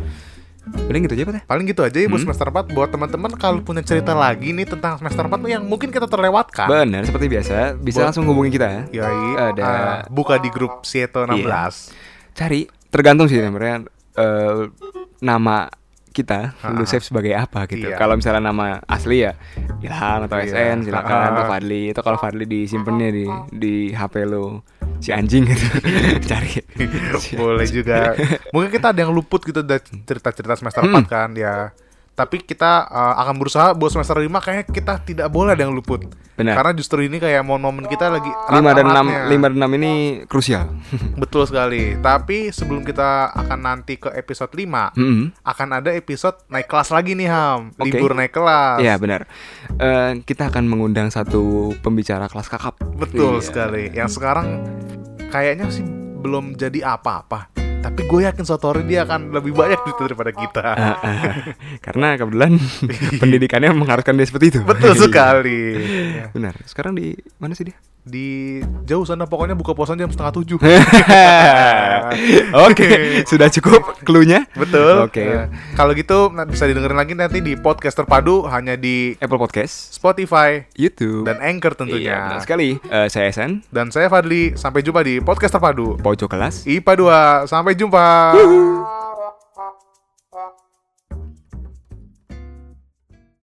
Paling gitu aja Pak teh paling gitu aja ya buat Hmm. semester 4 buat teman-teman kalau punya cerita lagi nih tentang semester 4 yang mungkin kita terlewatkan Benar, seperti biasa bisa Buat- langsung hubungi kita. Yoi, Ada- Iya. ah, buka di grup Sieto 16 Cari, tergantung sih sebenarnya eh, nama kita lu Ah. save sebagai apa gitu. Iya. Kalau misalnya nama asli ya Ilham atau Iya. SN silakan atau Ah. Fadli. Itu kalau Fadli disimpannya di di HP lu si anjing gitu. Cari. boleh juga mungkin kita ada yang luput gitu dari cerita-cerita semester Hmm. 4 kan ya tapi kita uh, akan berusaha buat semester 5 kayaknya kita tidak boleh ada yang luput Benar. karena justru ini kayak momen kita lagi 5 dan 6 erat-eratnya. 5 dan 6 ini krusial. betul sekali tapi sebelum kita akan nanti ke episode 5 Mm-mm. akan ada episode naik kelas lagi nih Ham Oke. libur naik kelas Iya benar. Eh, kita akan mengundang satu pembicara kelas kakap. betul Iya. sekali yang sekarang kayaknya sih belum jadi apa-apa tapi gue yakin suatu hari dia akan lebih banyak duit daripada kita Ah, ah. Karena kebetulan pendidikannya mengharuskan dia seperti itu. betul sekali Ya. Benar. Sekarang di mana sih dia? di jauh sana pokoknya buka puasa jam setengah tujuh Oke, sudah cukup clue-nya. Betul. Oke. Nah, kalau gitu bisa didengerin lagi nanti di podcast terpadu hanya di Apple Podcast, Spotify YouTube, dan Anchor Iya, tentunya benar sekali. Eh, saya Esen, dan saya Fadli. Sampai jumpa di podcast terpadu. Pojok kelas. IPA 2 sampai jumpa